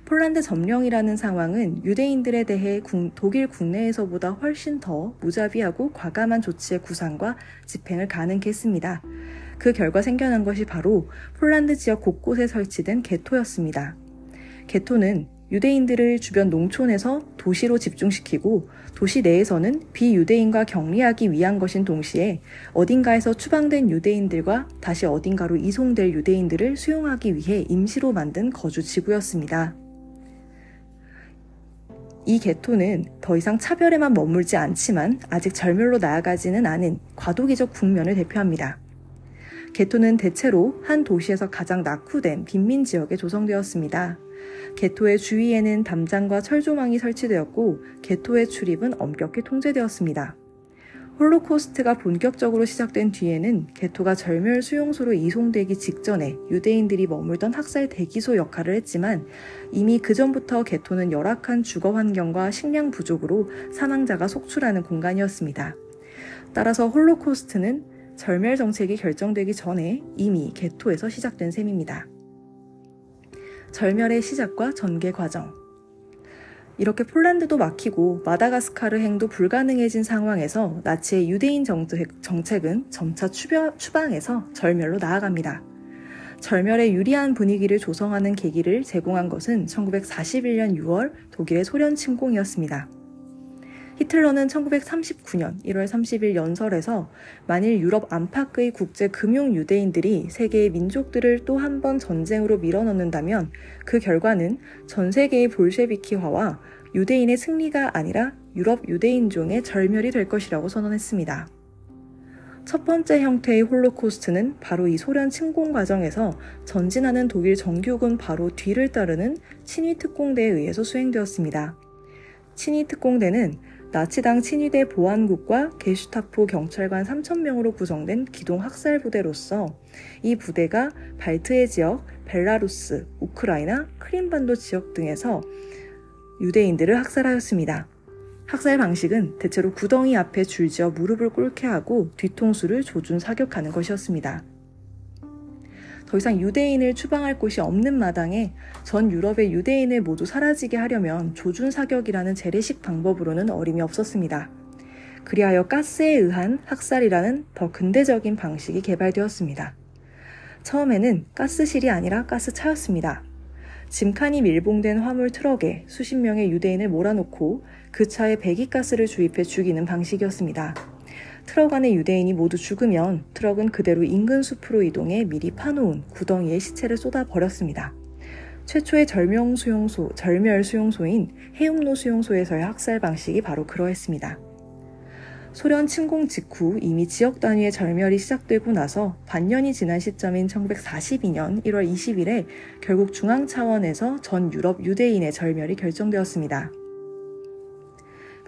폴란드 점령이라는 상황은 유대인들에 대해 독일 국내에서보다 훨씬 더 무자비하고 과감한 조치의 구상과 집행을 가능케 했습니다. 그 결과 생겨난 것이 바로 폴란드 지역 곳곳에 설치된 게토였습니다. 게토는 유대인들을 주변 농촌에서 도시로 집중시키고 도시 내에서는 비유대인과 격리하기 위한 것인 동시에 어딘가에서 추방된 유대인들과 다시 어딘가로 이송될 유대인들을 수용하기 위해 임시로 만든 거주 지구였습니다. 이 개토는 더 이상 차별에만 머물지 않지만 아직 절멸로 나아가지는 않은 과도기적 국면을 대표합니다. 게토는 대체로 한 도시에서 가장 낙후된 빈민 지역에 조성되었습니다. 게토의 주위에는 담장과 철조망이 설치되었고 게토의 출입은 엄격히 통제되었습니다. 홀로코스트가 본격적으로 시작된 뒤에는 게토가 절멸 수용소로 이송되기 직전에 유대인들이 머물던 학살 대기소 역할을 했지만 이미 그 전부터 게토는 열악한 주거 환경과 식량 부족으로 사망자가 속출하는 공간이었습니다. 따라서 홀로코스트는 절멸 정책이 결정되기 전에 이미 게토에서 시작된 셈입니다. 절멸의 시작과 전개 과정. 이렇게 폴란드도 막히고 마다가스카르 행도 불가능해진 상황에서 나치의 유대인 정책, 정책 은 점차 추벼, 추방해서 절멸로 나아갑니다. 절멸에 유리한 분위기를 조성하는 계기를 제공한 것은 1941년 6월 독일의 소련 침공이었습니다. 히틀러는 1939년 1월 30일 연설에서 만일 유럽 안팎의 국제 금융 유대인들이 세계의 민족들을 또 한 번 전쟁으로 밀어넣는다면 그 결과는 전 세계의 볼셰비키화와 유대인의 승리가 아니라 유럽 유대인종의 절멸이 될 것이라고 선언했습니다. 첫 번째 형태의 홀로코스트는 바로 이 소련 침공 과정에서 전진하는 독일 정규군 바로 뒤를 따르는 친위 특공대에 의해서 수행되었습니다. 친위 특공대는 나치당 친위대 보안국과 게슈타포 경찰관 3,000명으로 구성된 기동 학살 부대로서 이 부대가 발트해 지역, 벨라루스, 우크라이나, 크림반도 지역 등에서 유대인들을 학살하였습니다. 학살 방식은 대체로 구덩이 앞에 줄지어 무릎을 꿇게 하고 뒤통수를 조준 사격하는 것이었습니다. 더 이상 유대인을 추방할 곳이 없는 마당에 전 유럽의 유대인을 모두 사라지게 하려면 조준 사격이라는 재래식 방법으로는 어림이 없었습니다. 그리하여 가스에 의한 학살이라는 더 근대적인 방식이 개발되었습니다. 처음에는 가스실이 아니라 가스차였습니다. 짐칸이 밀봉된 화물 트럭에 수십 명의 유대인을 몰아놓고 그 차에 배기가스를 주입해 죽이는 방식이었습니다. 트럭 안의 유대인이 모두 죽으면 트럭은 그대로 인근 숲으로 이동해 미리 파놓은 구덩이에 시체를 쏟아 버렸습니다. 최초의 절명 수용소, 절멸 수용소인 해움로 수용소에서의 학살 방식이 바로 그러했습니다. 소련 침공 직후 이미 지역 단위의 절멸이 시작되고 나서 반년이 지난 시점인 1942년 1월 20일에 결국 중앙 차원에서 전 유럽 유대인의 절멸이 결정되었습니다.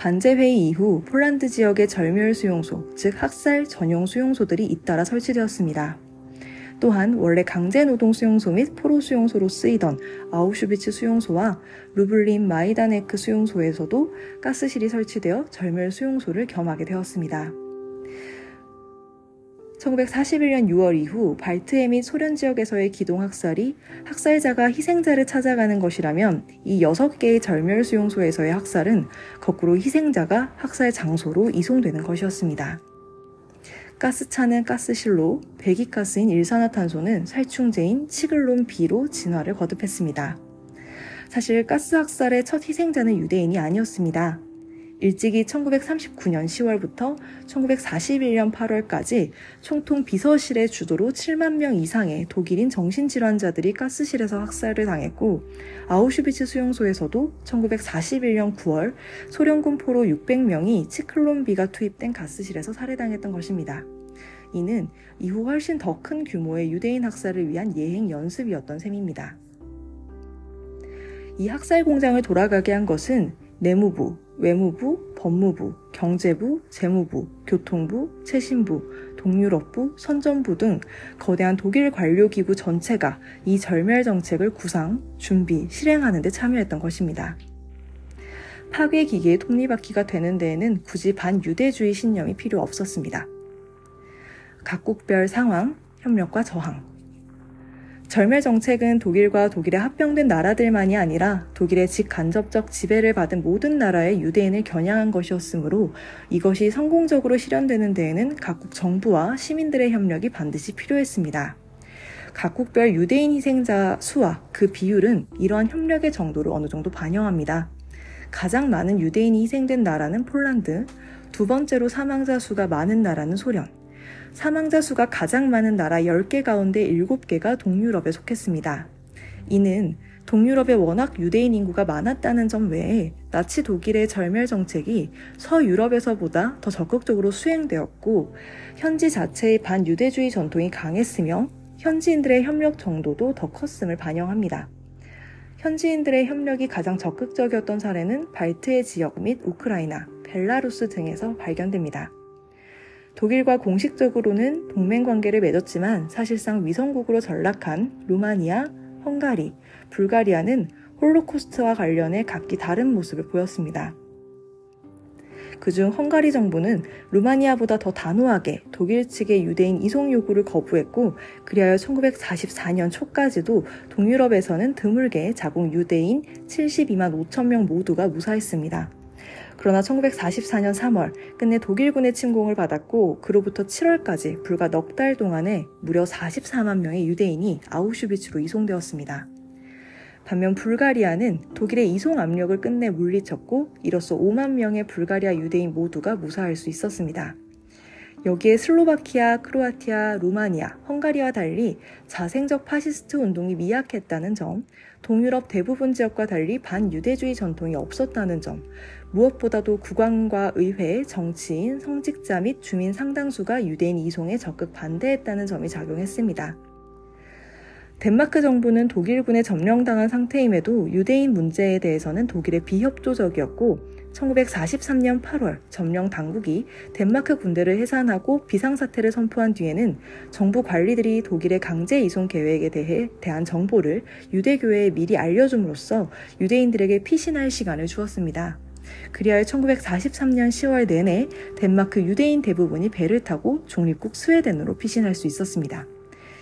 반제회의 이후 폴란드 지역의 절멸 수용소, 즉 학살 전용 수용소들이 잇따라 설치되었습니다. 또한 원래 강제 노동 수용소 및 포로 수용소로 쓰이던 아우슈비츠 수용소와 루블린 마이다네크 수용소에서도 가스실이 설치되어 절멸 수용소를 겸하게 되었습니다. 1941년 6월 이후 발트해 및 소련 지역에서의 기동 학살이 학살자가 희생자를 찾아가는 것이라면 이 6개의 절멸 수용소에서의 학살은 거꾸로 희생자가 학살 장소로 이송되는 것이었습니다. 가스차는 가스실로, 배기가스인 일산화탄소는 살충제인 치글론 B로 진화를 거듭했습니다. 사실 가스 학살의 첫 희생자는 유대인이 아니었습니다. 일찍이 1939년 10월부터 1941년 8월까지 총통 비서실의 주도로 7만 명 이상의 독일인 정신질환자들이 가스실에서 학살을 당했고 아우슈비츠 수용소에서도 1941년 9월 소련군 포로 600명이 치클론비가 투입된 가스실에서 살해당했던 것입니다. 이는 이후 훨씬 더 큰 규모의 유대인 학살을 위한 예행 연습이었던 셈입니다. 이 학살 공장을 돌아가게 한 것은 내무부, 외무부, 법무부, 경제부, 재무부, 교통부, 최신부, 동유럽부, 선전부 등 거대한 독일 관료기구 전체가 이 절멸 정책을 구상, 준비, 실행하는 데 참여했던 것입니다. 파괴 기계의 톱니바퀴가 되는 데에는 굳이 반유대주의 신념이 필요 없었습니다. 각국별 상황, 협력과 저항, 절멸 정책은 독일과 독일에 합병된 나라들만이 아니라 독일의 직간접적 지배를 받은 모든 나라의 유대인을 겨냥한 것이었으므로 이것이 성공적으로 실현되는 데에는 각국 정부와 시민들의 협력이 반드시 필요했습니다. 각국별 유대인 희생자 수와 그 비율은 이러한 협력의 정도를 어느 정도 반영합니다. 가장 많은 유대인이 희생된 나라는 폴란드, 두 번째로 사망자 수가 많은 나라는 소련, 사망자 수가 가장 많은 나라 10개 가운데 7개가 동유럽에 속했습니다. 이는 동유럽에 워낙 유대인 인구가 많았다는 점 외에 나치 독일의 절멸 정책이 서유럽에서보다 더 적극적으로 수행되었고 현지 자체의 반유대주의 전통이 강했으며 현지인들의 협력 정도도 더 컸음을 반영합니다. 현지인들의 협력이 가장 적극적이었던 사례는 발트해 지역 및 우크라이나, 벨라루스 등에서 발견됩니다. 독일과 공식적으로는 동맹 관계를 맺었지만 사실상 위성국으로 전락한 루마니아, 헝가리, 불가리아는 홀로코스트와 관련해 각기 다른 모습을 보였습니다. 그중 헝가리 정부는 루마니아보다 더 단호하게 독일 측의 유대인 이송 요구를 거부했고 그리하여 1944년 초까지도 동유럽에서는 드물게 자국 유대인 72만 5천 명 모두가 무사했습니다. 그러나 1944년 3월 끝내 독일군의 침공을 받았고 그로부터 7월까지 불과 넉 달 동안에 무려 44만 명의 유대인이 아우슈비츠로 이송되었습니다. 반면 불가리아는 독일의 이송 압력을 끝내 물리쳤고 이로써 5만 명의 불가리아 유대인 모두가 무사할 수 있었습니다. 여기에 슬로바키아, 크로아티아, 루마니아, 헝가리와 달리 자생적 파시스트 운동이 미약했다는 점, 동유럽 대부분 지역과 달리 반유대주의 전통이 없었다는 점, 무엇보다도 국왕과 의회, 정치인, 성직자 및 주민 상당수가 유대인 이송에 적극 반대했다는 점이 작용했습니다. 덴마크 정부는 독일군에 점령당한 상태임에도 유대인 문제에 대해서는 독일의 비협조적이었고 1943년 8월 점령 당국이 덴마크 군대를 해산하고 비상사태를 선포한 뒤에는 정부 관리들이 독일의 강제 이송 계획에 대해 대한 정보를 유대교회에 미리 알려줌으로써 유대인들에게 피신할 시간을 주었습니다. 그리하여 1943년 10월 내내 덴마크 유대인 대부분이 배를 타고 종립국 스웨덴으로 피신할 수 있었습니다.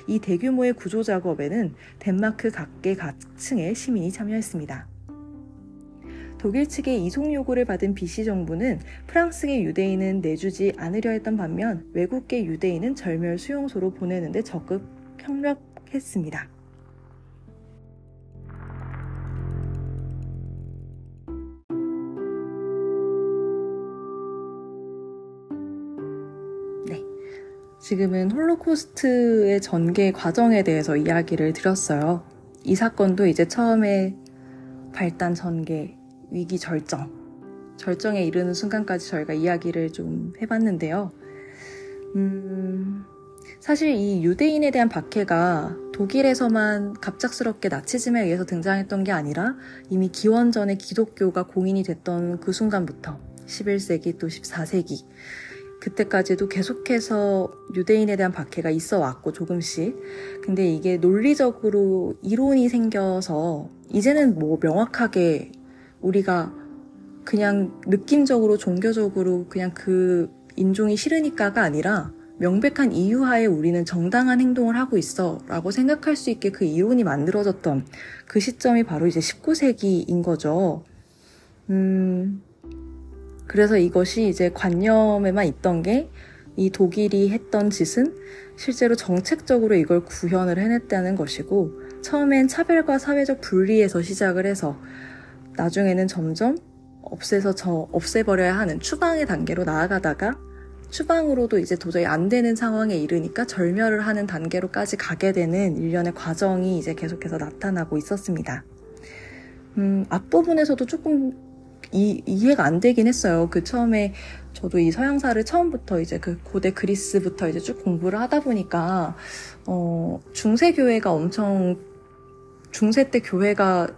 이 대규모의 구조 작업에는 덴마크 각계 각층의 시민이 참여했습니다. 독일 측의 이송 요구를 받은 BC 정부는 프랑스계 유대인은 내주지 않으려 했던 반면 외국계 유대인은 절멸 수용소로 보내는데 적극 협력했습니다. 지금은 홀로코스트의 전개 과정에 대해서 이야기를 드렸어요. 이 사건도 이제 처음에 발단 전개, 위기 절정, 절정에 이르는 순간까지 저희가 이야기를 좀 해봤는데요. 음, 사실 이 유대인에 대한 박해가 독일에서만 갑작스럽게 나치즘에 의해서 등장했던 게 아니라 이미 기원전에 기독교가 공인이 됐던 그 순간부터 11세기 또 14세기 그때까지도 계속해서 유대인에 대한 박해가 있어 왔고 조금씩. 근데 이게 논리적으로 이론이 생겨서 이제는 뭐 명확하게 우리가 그냥 느낌적으로 종교적으로 그냥 그 인종이 싫으니까가 아니라 명백한 이유하에 우리는 정당한 행동을 하고 있어 라고 생각할 수 있게 그 이론이 만들어졌던 그 시점이 바로 이제 19세기인 거죠. 음, 그래서 이것이 이제 관념에만 있던 게 이 독일이 했던 짓은 실제로 정책적으로 이걸 구현을 해냈다는 것이고 처음엔 차별과 사회적 분리에서 시작을 해서 나중에는 점점 없애서 저 없애버려야 하는 추방의 단계로 나아가다가 추방으로도 이제 도저히 안 되는 상황에 이르니까 절멸을 하는 단계로까지 가게 되는 일련의 과정이 이제 계속해서 나타나고 있었습니다. 음, 앞부분에서도 조금 이, 이해가 안 되긴 했어요. 그 처음에 저도 이 서양사를 처음부터 이제 그 고대 그리스부터 이제 쭉 공부를 하다 보니까, 어, 중세교회가 엄청, 중세 때 교회가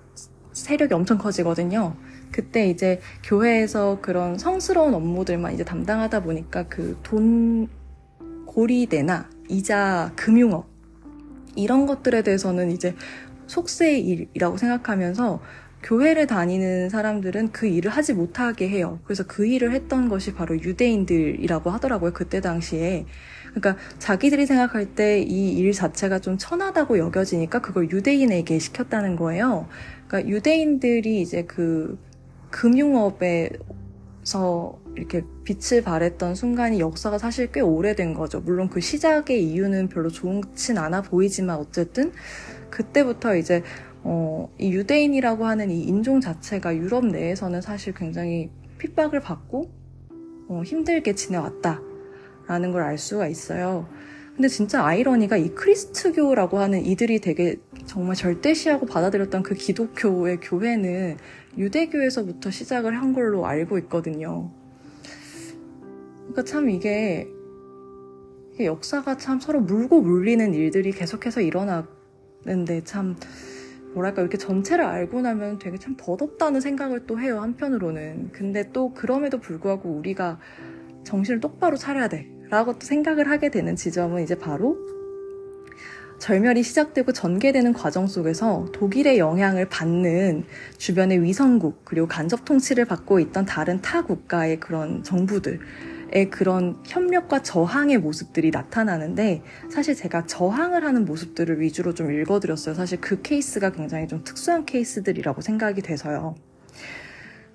세력이 엄청 커지거든요. 그때 이제 교회에서 그런 성스러운 업무들만 이제 담당하다 보니까 그 돈 고리대나 이자 금융업 이런 것들에 대해서는 이제 속세의 일이라고 생각하면서 교회를 다니는 사람들은 그 일을 하지 못하게 해요. 그래서 그 일을 했던 것이 바로 유대인들이라고 하더라고요. 그때 당시에. 그러니까 자기들이 생각할 때 이 일 자체가 좀 천하다고 여겨지니까 그걸 유대인에게 시켰다는 거예요. 그러니까 유대인들이 이제 그 금융업에서 이렇게 빛을 발했던 순간이 역사가 사실 꽤 오래된 거죠. 물론 그 시작의 이유는 별로 좋진 않아 보이지만 어쨌든 그때부터 이제 어, 이 유대인이라고 하는 이 인종 자체가 유럽 내에서는 사실 굉장히 핍박을 받고 어, 힘들게 지내왔다라는 걸 알 수가 있어요. 근데 진짜 아이러니가 이 크리스트교라고 하는 이들이 되게 정말 절대시하고 받아들였던 그 기독교의 교회는 유대교에서부터 시작을 한 걸로 알고 있거든요. 그러니까 참 이게, 이게 역사가 참 서로 물고 물리는 일들이 계속해서 일어나는데 참 뭐랄까 이렇게 전체를 알고 나면 되게 참 버겁다는 생각을 또 해요 한편으로는 근데 또 그럼에도 불구하고 우리가 정신을 똑바로 차려야 돼라고 또 생각을 하게 되는 지점은 이제 바로 절멸이 시작되고 전개되는 과정 속에서 독일의 영향을 받는 주변의 위성국 그리고 간접 통치를 받고 있던 다른 타 국가의 그런 정부들의 그런 협력과 저항의 모습들이 나타나는데 사실 제가 저항을 하는 모습들을 위주로 좀 읽어드렸어요. 사실 그 케이스가 굉장히 좀 특수한 케이스들이라고 생각이 돼서요.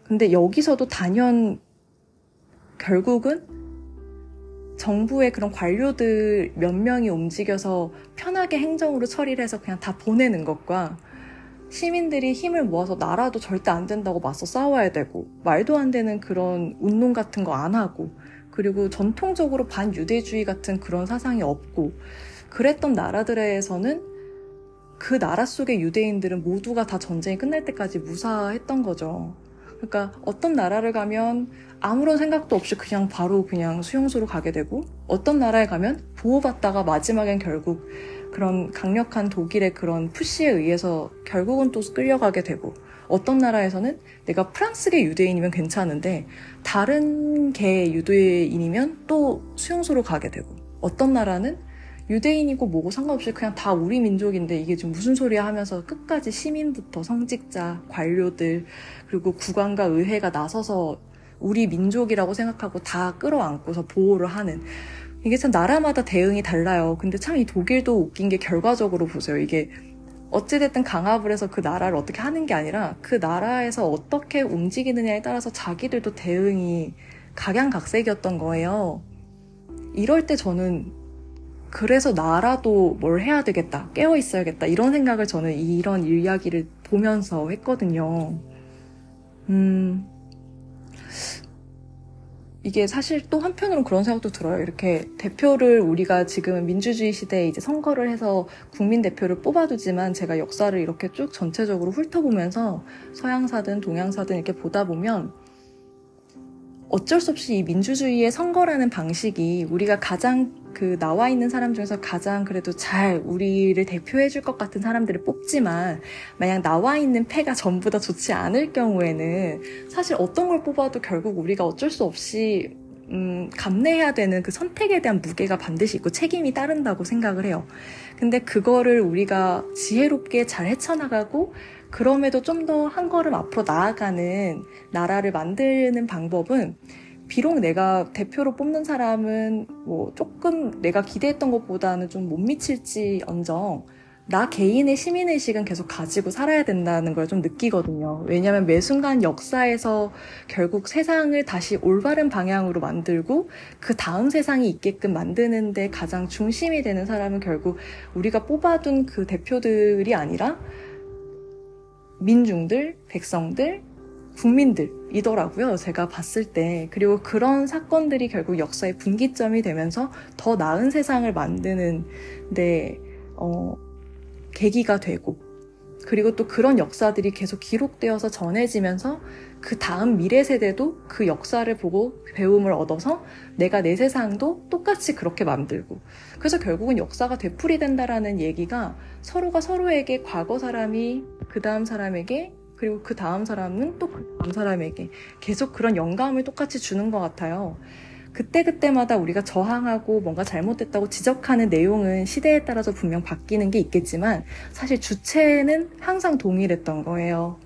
근데 여기서도 단연 결국은 정부의 그런 관료들 몇 명이 움직여서 편하게 행정으로 처리를 해서 그냥 다 보내는 것과 시민들이 힘을 모아서 나라도 절대 안 된다고 맞서 싸워야 되고 말도 안 되는 그런 운동 같은 거 안 하고 그리고 전통적으로 반유대주의 같은 그런 사상이 없고 그랬던 나라들에서는 그 나라 속의 유대인들은 모두가 다 전쟁이 끝날 때까지 무사했던 거죠. 그러니까 어떤 나라를 가면 아무런 생각도 없이 그냥 바로 그냥 수용소로 가게 되고 어떤 나라에 가면 보호받다가 마지막엔 결국 그런 강력한 독일의 그런 푸시에 의해서 결국은 또 끌려가게 되고 어떤 나라에서는 내가 프랑스계 유대인이면 괜찮은데 다른 계 유대인이면 또 수용소로 가게 되고 어떤 나라는 유대인이고 뭐고 상관없이 그냥 다 우리 민족인데 이게 지금 무슨 소리야 하면서 끝까지 시민부터 성직자, 관료들, 그리고 국왕과 의회가 나서서 우리 민족이라고 생각하고 다 끌어안고서 보호를 하는 이게 참 나라마다 대응이 달라요. 근데 참 이 독일도 웃긴 게 결과적으로 보세요. 이게 어찌됐든 강압을 해서 그 나라를 어떻게 하는 게 아니라 그 나라에서 어떻게 움직이느냐에 따라서 자기들도 대응이 각양각색이었던 거예요. 이럴 때 저는 그래서 나라도 뭘 해야 되겠다, 깨어 있어야겠다, 이런 생각을 저는 이런 이야기를 보면서 했거든요. 음, 이게 사실 또 한편으로는 그런 생각도 들어요. 이렇게 대표를 우리가 지금 민주주의 시대에 이제 선거를 해서 국민 대표를 뽑아두지만 제가 역사를 이렇게 쭉 전체적으로 훑어보면서 서양사든 동양사든 이렇게 보다 보면 어쩔 수 없이 이 민주주의의 선거라는 방식이 우리가 가장 그 나와 있는 사람 중에서 가장 그래도 잘 우리를 대표해 줄 것 같은 사람들을 뽑지만 만약 나와 있는 패가 전부 다 좋지 않을 경우에는 사실 어떤 걸 뽑아도 결국 우리가 어쩔 수 없이 음, 감내해야 되는 그 선택에 대한 무게가 반드시 있고 책임이 따른다고 생각을 해요. 근데 그거를 우리가 지혜롭게 잘 헤쳐나가고 그럼에도 좀 더 한 걸음 앞으로 나아가는 나라를 만드는 방법은 비록 내가 대표로 뽑는 사람은 뭐 조금 내가 기대했던 것보다는 좀 못 미칠지 언정 나 개인의 시민의식은 계속 가지고 살아야 된다는 걸 좀 느끼거든요. 왜냐하면 매 순간 역사에서 결국 세상을 다시 올바른 방향으로 만들고 그 다음 세상이 있게끔 만드는데 가장 중심이 되는 사람은 결국 우리가 뽑아둔 그 대표들이 아니라 민중들, 백성들, 국민들이더라고요. 제가 봤을 때. 그리고 그런 사건들이 결국 역사의 분기점이 되면서 더 나은 세상을 만드는 데, 어, 계기가 되고, 그리고 또 그런 역사들이 계속 기록되어서 전해지면서 그 다음 미래 세대도 그 역사를 보고 배움을 얻어서 내가 내 세상도 똑같이 그렇게 만들고 그래서 결국은 역사가 되풀이 된다라는 얘기가 서로가 서로에게 과거 사람이 그 다음 사람에게 그리고 그 다음 사람은 또 그 다음 사람에게 계속 그런 영감을 똑같이 주는 것 같아요. 그때그때마다 우리가 저항하고 뭔가 잘못됐다고 지적하는 내용은 시대에 따라서 분명 바뀌는 게 있겠지만 사실 주체는 항상 동일했던 거예요.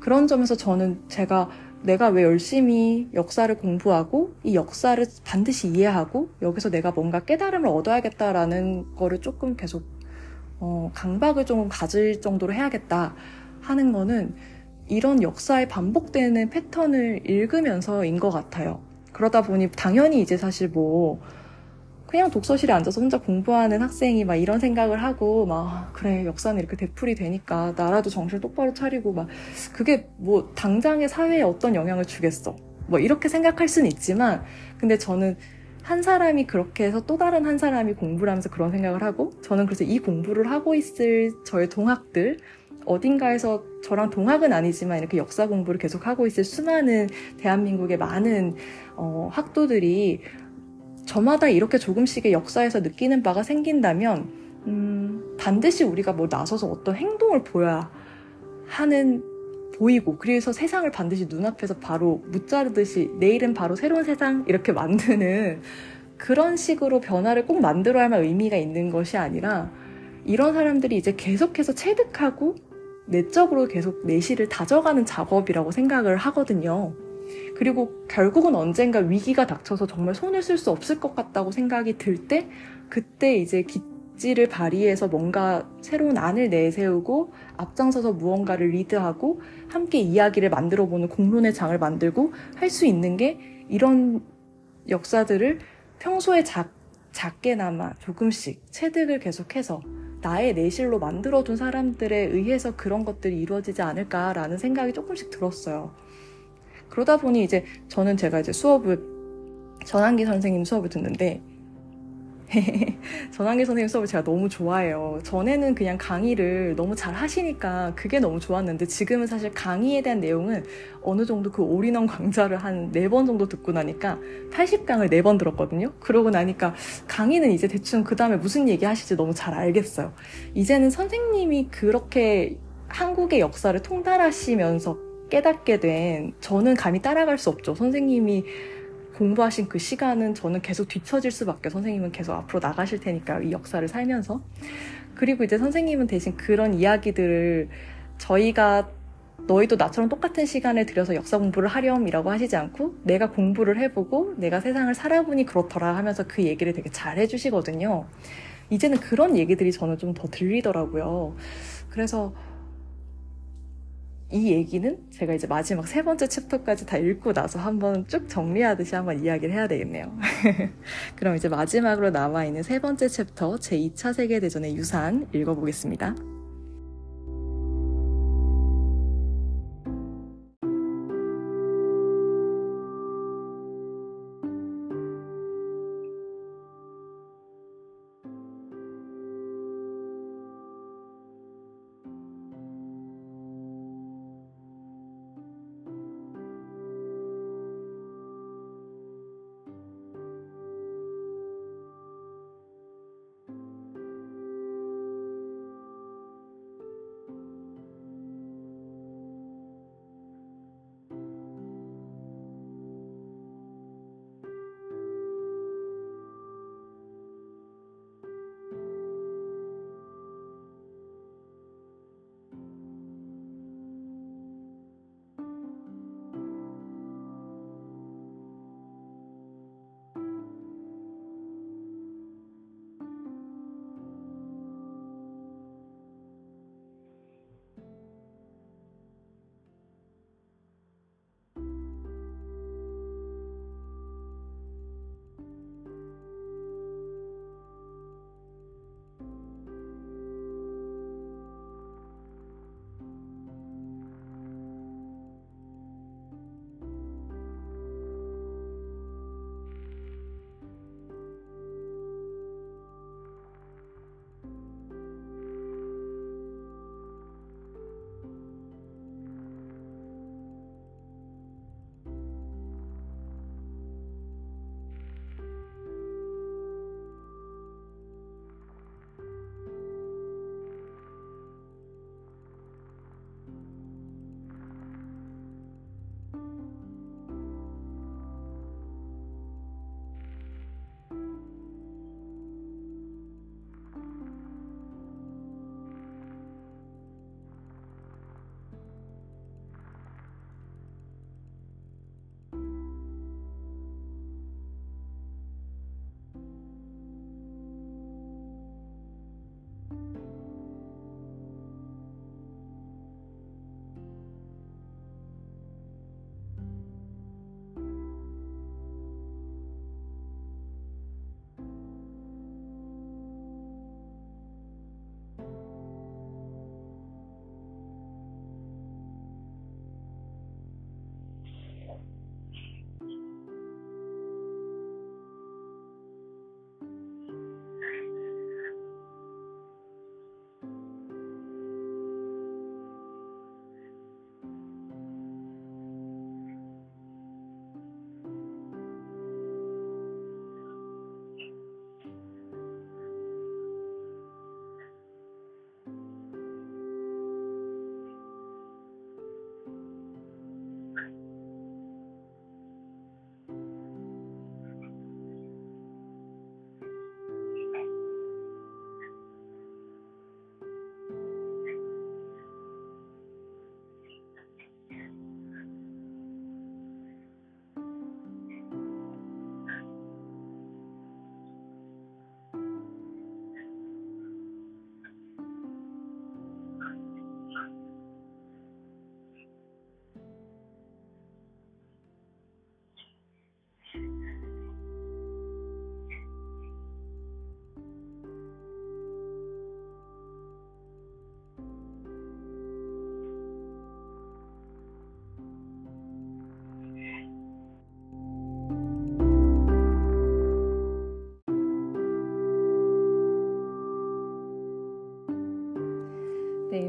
그런 점에서 저는 제가 내가 왜 열심히 역사를 공부하고 이 역사를 반드시 이해하고 여기서 내가 뭔가 깨달음을 얻어야겠다라는 거를 조금 계속 어, 강박을 좀 가질 정도로 해야겠다 하는 거는 이런 역사에 반복되는 패턴을 읽으면서인 것 같아요. 그러다 보니 당연히 이제 사실 뭐 그냥 독서실에 앉아서 혼자 공부하는 학생이 막 이런 생각을 하고 막 그래 역사는 이렇게 되풀이 되니까 나라도 정신 똑바로 차리고 막 그게 뭐 당장의 사회에 어떤 영향을 주겠어 뭐 이렇게 생각할 수는 있지만 근데 저는 한 사람이 그렇게 해서 또 다른 한 사람이 공부를 하면서 그런 생각을 하고 저는 그래서 이 공부를 하고 있을 저의 동학들 어딘가에서 저랑 동학은 아니지만 이렇게 역사 공부를 계속 하고 있을 수많은 대한민국의 많은 어, 학도들이 저마다 이렇게 조금씩의 역사에서 느끼는 바가 생긴다면 음, 반드시 우리가 뭐 나서서 어떤 행동을 보여야 하는 보이고 그래서 세상을 반드시 눈앞에서 바로 무자르듯이 내일은 바로 새로운 세상 이렇게 *laughs* 만드는 그런 식으로 변화를 꼭 만들어야만 의미가 있는 것이 아니라 이런 사람들이 이제 계속해서 체득하고 내적으로 계속 내실을 다져가는 작업이라고 생각을 하거든요. 그리고 결국은 언젠가 위기가 닥쳐서 정말 손을 쓸 수 없을 것 같다고 생각이 들 때, 그때 이제 기지를 발휘해서 뭔가 새로운 안을 내세우고 앞장서서 무언가를 리드하고 함께 이야기를 만들어 보는 공론의 장을 만들고 할 수 있는 게 이런 역사들을 평소에 작, 작게나마 조금씩 체득을 계속해서 나의 내실로 만들어둔 사람들에 의해서 그런 것들이 이루어지지 않을까라는 생각이 조금씩 들었어요. 그러다 보니 이제 저는 제가 이제 수업을 전환기 선생님 수업을 듣는데 *laughs* 전환기 선생님 수업을 제가 너무 좋아해요. 전에는 그냥 강의를 너무 잘 하시니까 그게 너무 좋았는데 지금은 사실 강의에 대한 내용은 어느 정도 그 올인원 강좌를 한 네 번 정도 듣고 나니까 80강을 네 번 들었거든요. 그러고 나니까 강의는 이제 대충 그 다음에 무슨 얘기 하실지 너무 잘 알겠어요. 이제는 선생님이 그렇게 한국의 역사를 통달하시면서 깨닫게 된 저는 감히 따라갈 수 없죠. 선생님이 공부하신 그 시간은 저는 계속 뒤처질 수밖에 선생님은 계속 앞으로 나가실 테니까 이 역사를 살면서 그리고 이제 선생님은 대신 그런 이야기들을 저희가 너희도 나처럼 똑같은 시간을 들여서 역사 공부를 하렴이라고 하시지 않고 내가 공부를 해보고 내가 세상을 살아보니 그렇더라 하면서 그 얘기를 되게 잘 해주시거든요. 이제는 그런 얘기들이 저는 좀 더 들리더라고요. 그래서 이 얘기는 제가 이제 마지막 세 번째 챕터까지 다 읽고 나서 한번 쭉 정리하듯이 한번 이야기를 해야 되겠네요. *laughs* 그럼 이제 마지막으로 남아있는 세 번째 챕터 제2차 세계대전의 유산 읽어보겠습니다.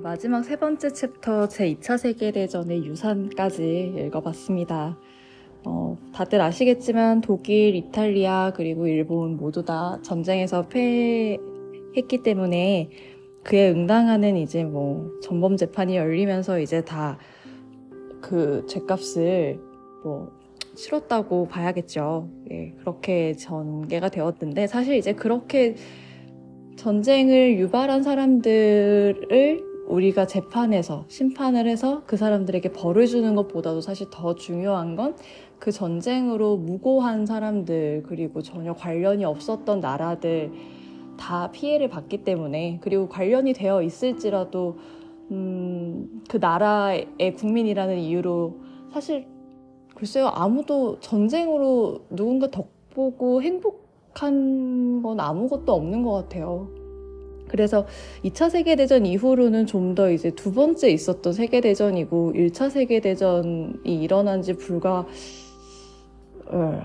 마지막 세 번째 챕터 제2차 세계대전의 유산까지 읽어봤습니다. 어, 다들 아시겠지만 독일, 이탈리아, 그리고 일본 모두 다 전쟁에서 패했기 때문에 그에 응당하는 이제 뭐 전범 재판이 열리면서 이제 다 그 죄값을 뭐 치렀다고 봐야겠죠. 예, 그렇게 전개가 되었는데 사실 이제 그렇게 전쟁을 유발한 사람들을 우리가 재판에서 심판을 해서 그 사람들에게 벌을 주는 것보다도 사실 더 중요한 건 그 전쟁으로 무고한 사람들 그리고 전혀 관련이 없었던 나라들 다 피해를 받기 때문에 그리고 관련이 되어 있을지라도 음, 그 나라의 국민이라는 이유로 사실 글쎄요 아무도 전쟁으로 누군가 덕보고 행복한 건 아무것도 없는 것 같아요. 그래서 2차 세계대전 이후로는 좀 더 이제 두 번째 있었던 세계대전이고 1차 세계대전이 일어난 지 불과 예,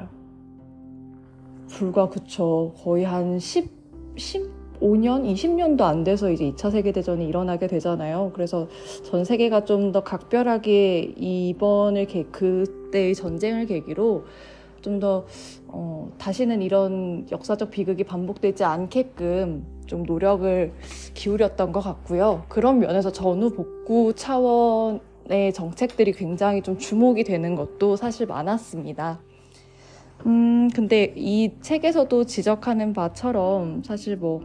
불과 그쵸 거의 한 10, 15년, 20년도 안 돼서 이제 2차 세계대전이 일어나게 되잖아요. 그래서 전 세계가 좀 더 각별하게 이번을 계, 그때의 전쟁을 계기로 좀더 어, 다시는 이런 역사적 비극이 반복되지 않게끔 좀 노력을 기울였던 것 같고요. 그런 면에서 전후 복구 차원의 정책들이 굉장히 좀 주목이 되는 것도 사실 많았습니다. 음, 근데 이 책에서도 지적하는 바처럼 사실 뭐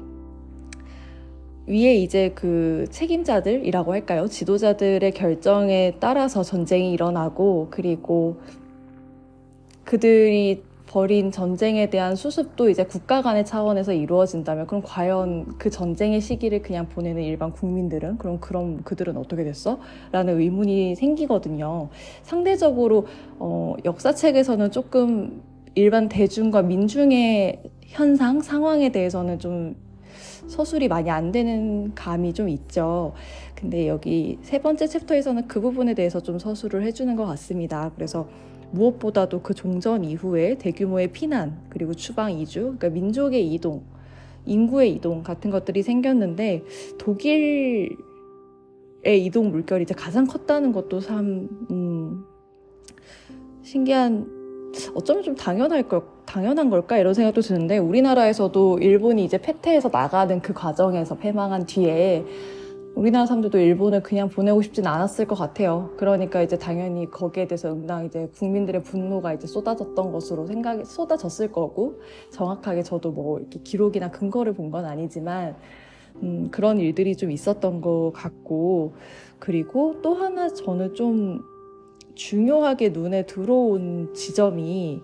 위에 이제 그 책임자들이라고 할까요? 지도자들의 결정에 따라서 전쟁이 일어나고 그리고 그들이 벌인 전쟁에 대한 수습도 이제 국가 간의 차원에서 이루어진다면 그럼 과연 그 전쟁의 시기를 그냥 보내는 일반 국민들은 그럼 그럼 그들은 어떻게 됐어? 라는 의문이 생기거든요. 상대적으로 어, 역사책에서는 조금 일반 대중과 민중의 현상, 상황에 대해서는 좀 서술이 많이 안 되는 감이 좀 있죠. 근데 여기 세 번째 챕터에서는 그 부분에 대해서 좀 서술을 해주는 것 같습니다. 그래서 무엇보다도 그 종전 이후에 대규모의 피난 그리고 추방 이주, 그러니까 민족의 이동, 인구의 이동 같은 것들이 생겼는데 독일의 이동 물결이 이제 가장 컸다는 것도 참 음, 신기한 어쩌면 좀 당연할 걸 당연한 걸까? 이런 생각도 드는데 우리나라에서도 일본이 이제 패퇴해서 나가는 그 과정에서 패망한 뒤에 우리나라 사람들도 일본을 그냥 보내고 싶진 않았을 것 같아요. 그러니까 이제 당연히 거기에 대해서 응당 이제 국민들의 분노가 이제 쏟아졌던 것으로 생각이 쏟아졌을 거고 정확하게 저도 뭐 이렇게 기록이나 근거를 본 건 아니지만 음, 그런 일들이 좀 있었던 것 같고 그리고 또 하나 저는 좀 중요하게 눈에 들어온 지점이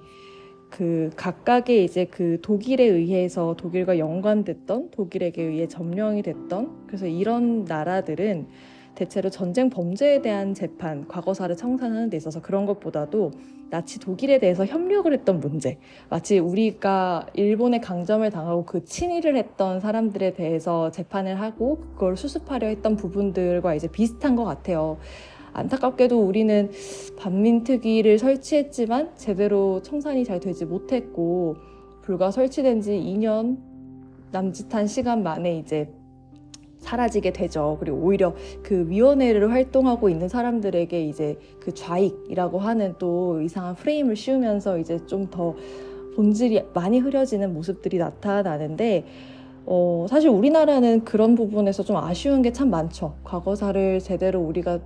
그 각각의 이제 그 독일에 의해서 독일과 연관됐던 독일에게 의해 점령이 됐던 그래서 이런 나라들은 대체로 전쟁 범죄에 대한 재판, 과거사를 청산하는 데 있어서 그런 것보다도 나치 독일에 대해서 협력을 했던 문제, 마치 우리가 일본의 강점을 당하고 그 친일을 했던 사람들에 대해서 재판을 하고 그걸 수습하려 했던 부분들과 이제 비슷한 것 같아요. 안타깝게도 우리는 반민특위를 설치했지만 제대로 청산이 잘 되지 못했고 불과 설치된 지 2년 남짓한 시간 만에 이제 사라지게 되죠. 그리고 오히려 그 위원회를 활동하고 있는 사람들에게 이제 그 좌익이라고 하는 또 이상한 프레임을 씌우면서 이제 좀 더 본질이 많이 흐려지는 모습들이 나타나는데 어, 사실 우리나라는 그런 부분에서 좀 아쉬운 게 참 많죠. 과거사를 제대로 우리가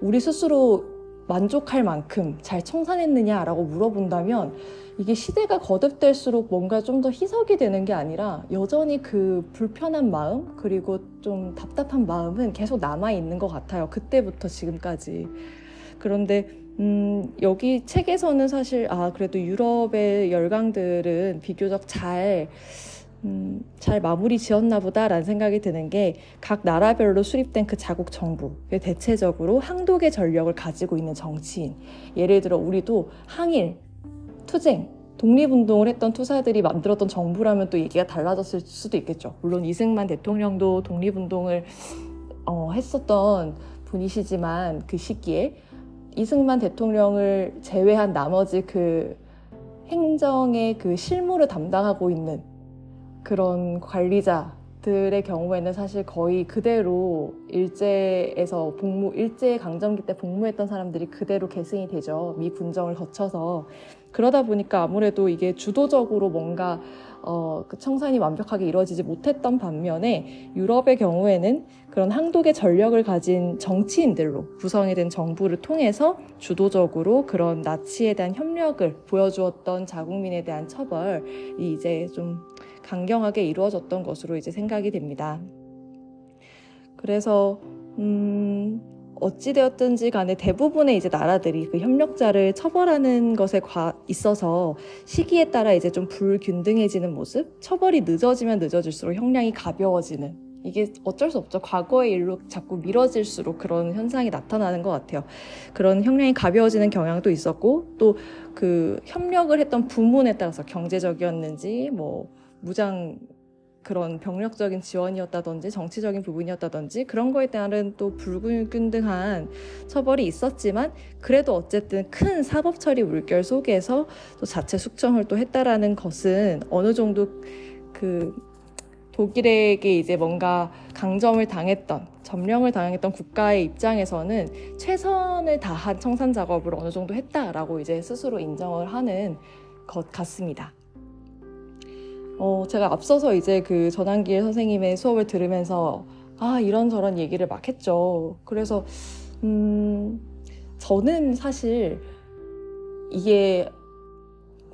우리 스스로 만족할 만큼 잘 청산했느냐라고 물어본다면 이게 시대가 거듭될수록 뭔가 좀 더 희석이 되는 게 아니라 여전히 그 불편한 마음 그리고 좀 답답한 마음은 계속 남아 있는 것 같아요. 그때부터 지금까지. 그런데 음, 여기 책에서는 사실 아 그래도 유럽의 열강들은 비교적 잘 음, 잘 마무리 지었나 보다라는 생각이 드는 게 각 나라별로 수립된 그 자국 정부 대체적으로 항독의 전력을 가지고 있는 정치인 예를 들어 우리도 항일, 투쟁, 독립운동을 했던 투사들이 만들었던 정부라면 또 얘기가 달라졌을 수도 있겠죠. 물론 이승만 대통령도 독립운동을 어, 했었던 분이시지만 그 시기에 이승만 대통령을 제외한 나머지 그 행정의 그 실무를 담당하고 있는 그런 관리자 들의 경우에는 사실 거의 그대로 일제에서 복무, 일제 강점기 때 복무했던 사람들이 그대로 계승이 되죠. 미 군정을 거쳐서. 그러다 보니까 아무래도 이게 주도적으로 뭔가 어, 그 청산이 완벽하게 이루어지지 못했던 반면에 유럽의 경우에는 그런 항독의 전력을 가진 정치인들로 구성이 된 정부를 통해서 주도적으로 그런 나치에 대한 협력을 보여주었던 자국민에 대한 처벌이 이제 좀 강경하게 이루어졌던 것으로 이제 생각이 됩니다. 그래서 음, 어찌되었든지 간에 대부분의 이제 나라들이 그 협력자를 처벌하는 것에 과, 있어서 시기에 따라 이제 좀 불균등해지는 모습, 처벌이 늦어지면 늦어질수록 형량이 가벼워지는 이게 어쩔 수 없죠. 과거의 일로 자꾸 미뤄질수록 그런 현상이 나타나는 것 같아요. 그런 형량이 가벼워지는 경향도 있었고 또 그 협력을 했던 부문에 따라서 경제적이었는지 뭐 무장 그런 병력적인 지원이었다든지 정치적인 부분이었다든지 그런 거에 따른 또 불균등한 처벌이 있었지만 그래도 어쨌든 큰 사법 처리 물결 속에서 또 자체 숙청을 또 했다라는 것은 어느 정도 그 독일에게 이제 뭔가 강점을 당했던 점령을 당했던 국가의 입장에서는 최선을 다한 청산 작업을 어느 정도 했다라고 이제 스스로 인정을 하는 것 같습니다. 어, 제가 앞서서 이제 그 전환길 선생님의 수업을 들으면서 아, 이런저런 얘기를 막 했죠. 그래서, 음, 저는 사실 이게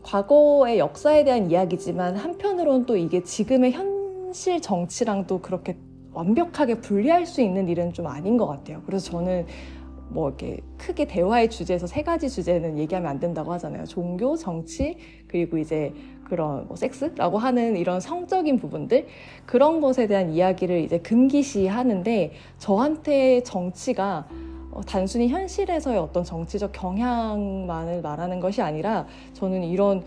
과거의 역사에 대한 이야기지만 한편으로는 또 이게 지금의 현실 정치랑도 그렇게 완벽하게 분리할 수 있는 일은 좀 아닌 것 같아요. 그래서 저는 뭐 이렇게 크게 대화의 주제에서 세 가지 주제는 얘기하면 안 된다고 하잖아요. 종교, 정치, 그리고 이제 그런 뭐 섹스라고 하는 이런 성적인 부분들 그런 것에 대한 이야기를 이제 금기시 하는데 저한테 정치가 어, 단순히 현실에서의 어떤 정치적 경향만을 말하는 것이 아니라 저는 이런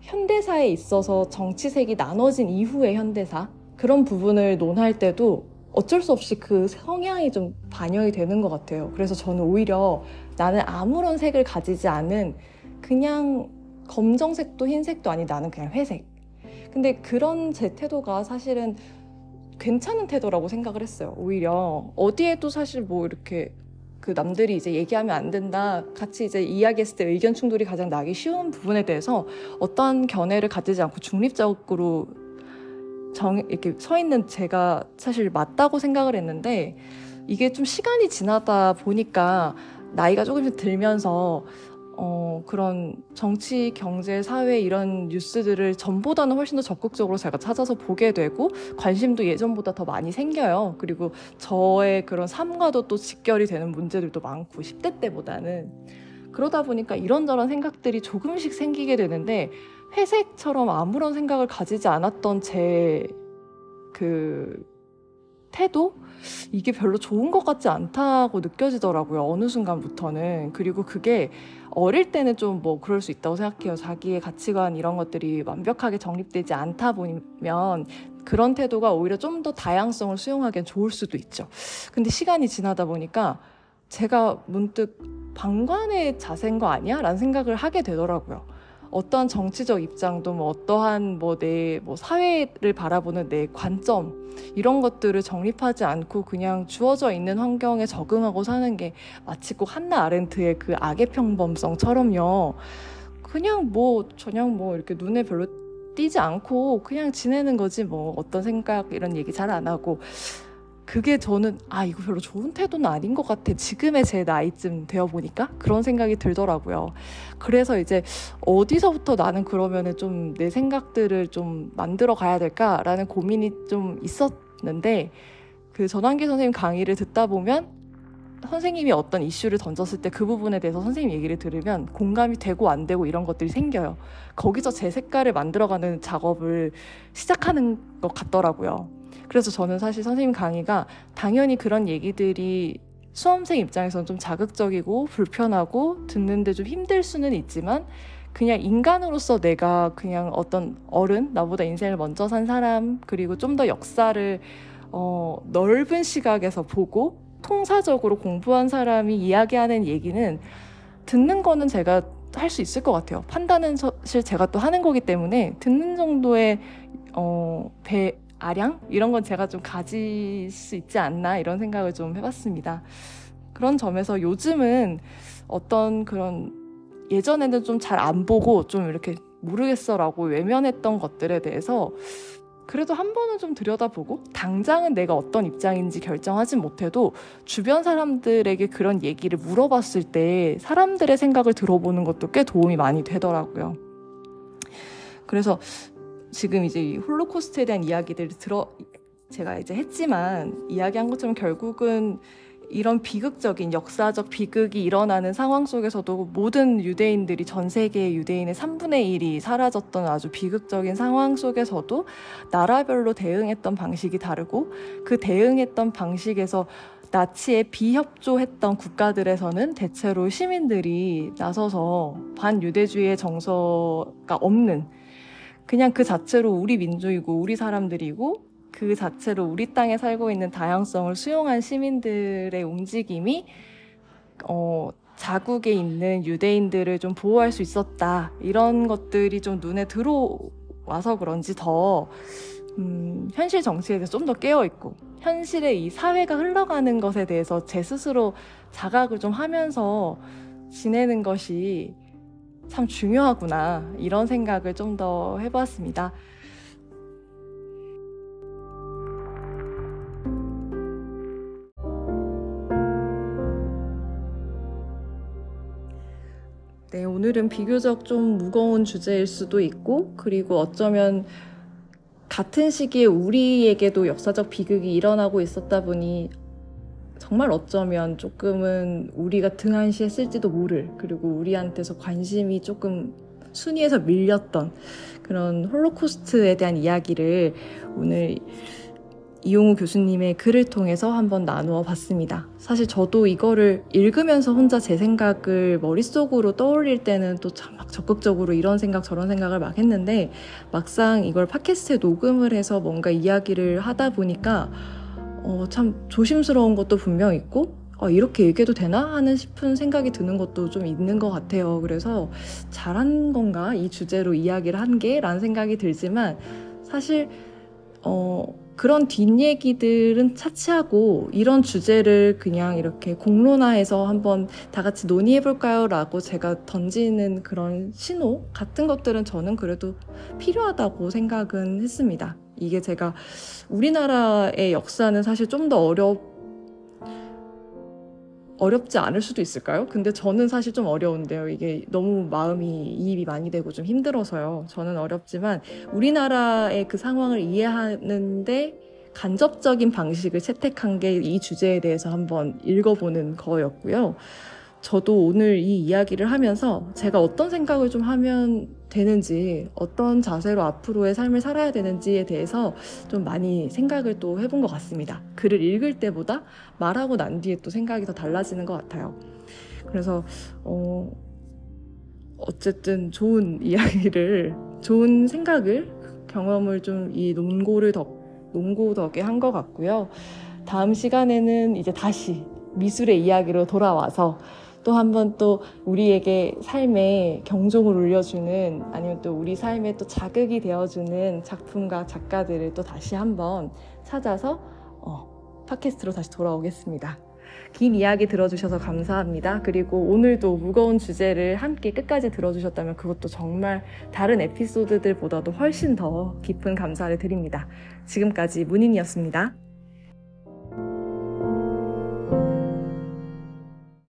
현대사에 있어서 정치색이 나눠진 이후의 현대사 그런 부분을 논할 때도 어쩔 수 없이 그 성향이 좀 반영이 되는 것 같아요. 그래서 저는 오히려 나는 아무런 색을 가지지 않은 그냥 검정색도 흰색도 아닌 나는 그냥 회색. 근데 그런 제 태도가 사실은 괜찮은 태도라고 생각을 했어요. 오히려 어디에도 사실 뭐 이렇게 그 남들이 이제 얘기하면 안 된다. 같이 이제 이야기했을 때 의견 충돌이 가장 나기 쉬운 부분에 대해서 어떠한 견해를 가지지 않고 중립적으로 정, 이렇게 서 있는 제가 사실 맞다고 생각을 했는데 이게 좀 시간이 지나다 보니까 나이가 조금씩 들면서 어, 그런 정치, 경제, 사회 이런 뉴스들을 전보다는 훨씬 더 적극적으로 제가 찾아서 보게 되고 관심도 예전보다 더 많이 생겨요. 그리고 저의 그런 삶과도 또 직결이 되는 문제들도 많고 10대 때보다는 그러다 보니까 이런저런 생각들이 조금씩 생기게 되는데 회색처럼 아무런 생각을 가지지 않았던 제 그 태도? 이게 별로 좋은 것 같지 않다고 느껴지더라고요. 어느 순간부터는. 그리고 그게 어릴 때는 좀 뭐 그럴 수 있다고 생각해요. 자기의 가치관 이런 것들이 완벽하게 정립되지 않다 보면 그런 태도가 오히려 좀 더 다양성을 수용하기엔 좋을 수도 있죠. 근데 시간이 지나다 보니까 제가 문득 방관의 자세인 거 아니야? 라는 생각을 하게 되더라고요. 어떠한 정치적 입장도 뭐 어떠한 뭐내뭐 사회를 바라보는 내 관점 이런 것들을 정립하지 않고 그냥 주어져 있는 환경에 적응하고 사는 게 마치 꼭 한나 아렌트의 그 악의 평범성처럼요. 그냥 뭐 저냥 뭐 이렇게 눈에 별로 띄지 않고 그냥 지내는 거지 뭐 어떤 생각 이런 얘기 잘 안 하고 그게 저는 아 이거 별로 좋은 태도는 아닌 것 같아 지금의 제 나이쯤 되어 보니까 그런 생각이 들더라고요 그래서 이제 어디서부터 나는 그러면은 좀 내 생각들을 좀 만들어 가야 될까라는 고민이 좀 있었는데 그 전환기 선생님 강의를 듣다 보면 선생님이 어떤 이슈를 던졌을 때 그 부분에 대해서 선생님 얘기를 들으면 공감이 되고 안 되고 이런 것들이 생겨요. 거기서 제 색깔을 만들어가는 작업을 시작하는 것 같더라고요. 그래서 저는 사실 선생님 강의가 당연히 그런 얘기들이 수험생 입장에서는 좀 자극적이고 불편하고 듣는데 좀 힘들 수는 있지만 그냥 인간으로서 내가 그냥 어떤 어른, 나보다 인생을 먼저 산 사람, 그리고 좀 더 역사를 어, 넓은 시각에서 보고 통사적으로 공부한 사람이 이야기하는 얘기는 듣는 거는 제가 할 수 있을 것 같아요. 판단은 사실 제가 또 하는 거기 때문에 듣는 정도의 어, 배, 아량 이런 건 제가 좀 가질 수 있지 않나 이런 생각을 좀 해봤습니다. 그런 점에서 요즘은 어떤 그런 예전에는 좀 잘 안 보고 좀 이렇게 모르겠어라고 외면했던 것들에 대해서 그래도 한 번은 좀 들여다보고 당장은 내가 어떤 입장인지 결정하지 못해도 주변 사람들에게 그런 얘기를 물어봤을 때 사람들의 생각을 들어보는 것도 꽤 도움이 많이 되더라고요. 그래서 지금 이제 홀로코스트에 대한 이야기들을 들어 제가 이제 했지만 이야기한 것처럼 결국은 이런 비극적인 역사적 비극이 일어나는 상황 속에서도 모든 유대인들이 전 세계의 유대인의 3분의 1이 사라졌던 아주 비극적인 상황 속에서도 나라별로 대응했던 방식이 다르고 그 대응했던 방식에서 나치에 비협조했던 국가들에서는 대체로 시민들이 나서서 반유대주의의 정서가 없는 그냥 그 자체로 우리 민족이고 우리 사람들이고 그 자체로 우리 땅에 살고 있는 다양성을 수용한 시민들의 움직임이 어, 자국에 있는 유대인들을 좀 보호할 수 있었다. 이런 것들이 좀 눈에 들어와서 그런지 더 음, 현실 정치에 대해서 좀 더 깨어 있고 현실의 이 사회가 흘러가는 것에 대해서 제 스스로 자각을 좀 하면서 지내는 것이 참 중요하구나 이런 생각을 좀 더 해봤습니다. 네, 오늘은 비교적 좀 무거운 주제일 수도 있고, 그리고 어쩌면 같은 시기에 우리에게도 역사적 비극이 일어나고 있었다 보니 정말 어쩌면 조금은 우리가 등한시했을지도 모를 그리고 우리한테서 관심이 조금 순위에서 밀렸던 그런 홀로코스트에 대한 이야기를 오늘 이용우 교수님의 글을 통해서 한번 나누어 봤습니다. 사실 저도 이거를 읽으면서 혼자 제 생각을 머릿속으로 떠올릴 때는 또 참 막 적극적으로 이런 생각 저런 생각을 막 했는데 막상 이걸 팟캐스트에 녹음을 해서 뭔가 이야기를 하다 보니까 어, 참 조심스러운 것도 분명 있고 어, 이렇게 얘기해도 되나 하는 싶은 생각이 드는 것도 좀 있는 것 같아요. 그래서 잘한 건가 이 주제로 이야기를 한 게 라는 생각이 들지만 사실 어, 그런 뒷얘기들은 차치하고 이런 주제를 그냥 이렇게 공론화해서 한번 다 같이 논의해볼까요? 라고 제가 던지는 그런 신호 같은 것들은 저는 그래도 필요하다고 생각은 했습니다. 이게 제가 우리나라의 역사는 사실 좀 더 어렵, 어렵지 않을 수도 있을까요? 근데 저는 사실 좀 어려운데요. 이게 너무 마음이 이입이 많이 되고 좀 힘들어서요. 저는 어렵지만 우리나라의 그 상황을 이해하는데 간접적인 방식을 채택한 게 이 주제에 대해서 한번 읽어보는 거였고요. 저도 오늘 이 이야기를 하면서 제가 어떤 생각을 좀 하면 되는지, 어떤 자세로 앞으로의 삶을 살아야 되는지에 대해서 좀 많이 생각을 또 해본 것 같습니다. 글을 읽을 때보다 말하고 난 뒤에 또 생각이 더 달라지는 것 같아요. 그래서, 어, 어쨌든 좋은 *laughs* 이야기를, 좋은 생각을, 경험을 좀이 논고를 덕, 논고 덕에 한 것 같고요. 다음 시간에는 이제 다시 미술의 이야기로 돌아와서 또 한 번 또 우리에게 삶에 경종을 울려주는 아니면 또 우리 삶에 또 자극이 되어주는 작품과 작가들을 또 다시 한번 찾아서 어, 팟캐스트로 다시 돌아오겠습니다. 긴 이야기 들어주셔서 감사합니다. 그리고 오늘도 무거운 주제를 함께 끝까지 들어주셨다면 그것도 정말 다른 에피소드들보다도 훨씬 더 깊은 감사를 드립니다. 지금까지 문인이었습니다.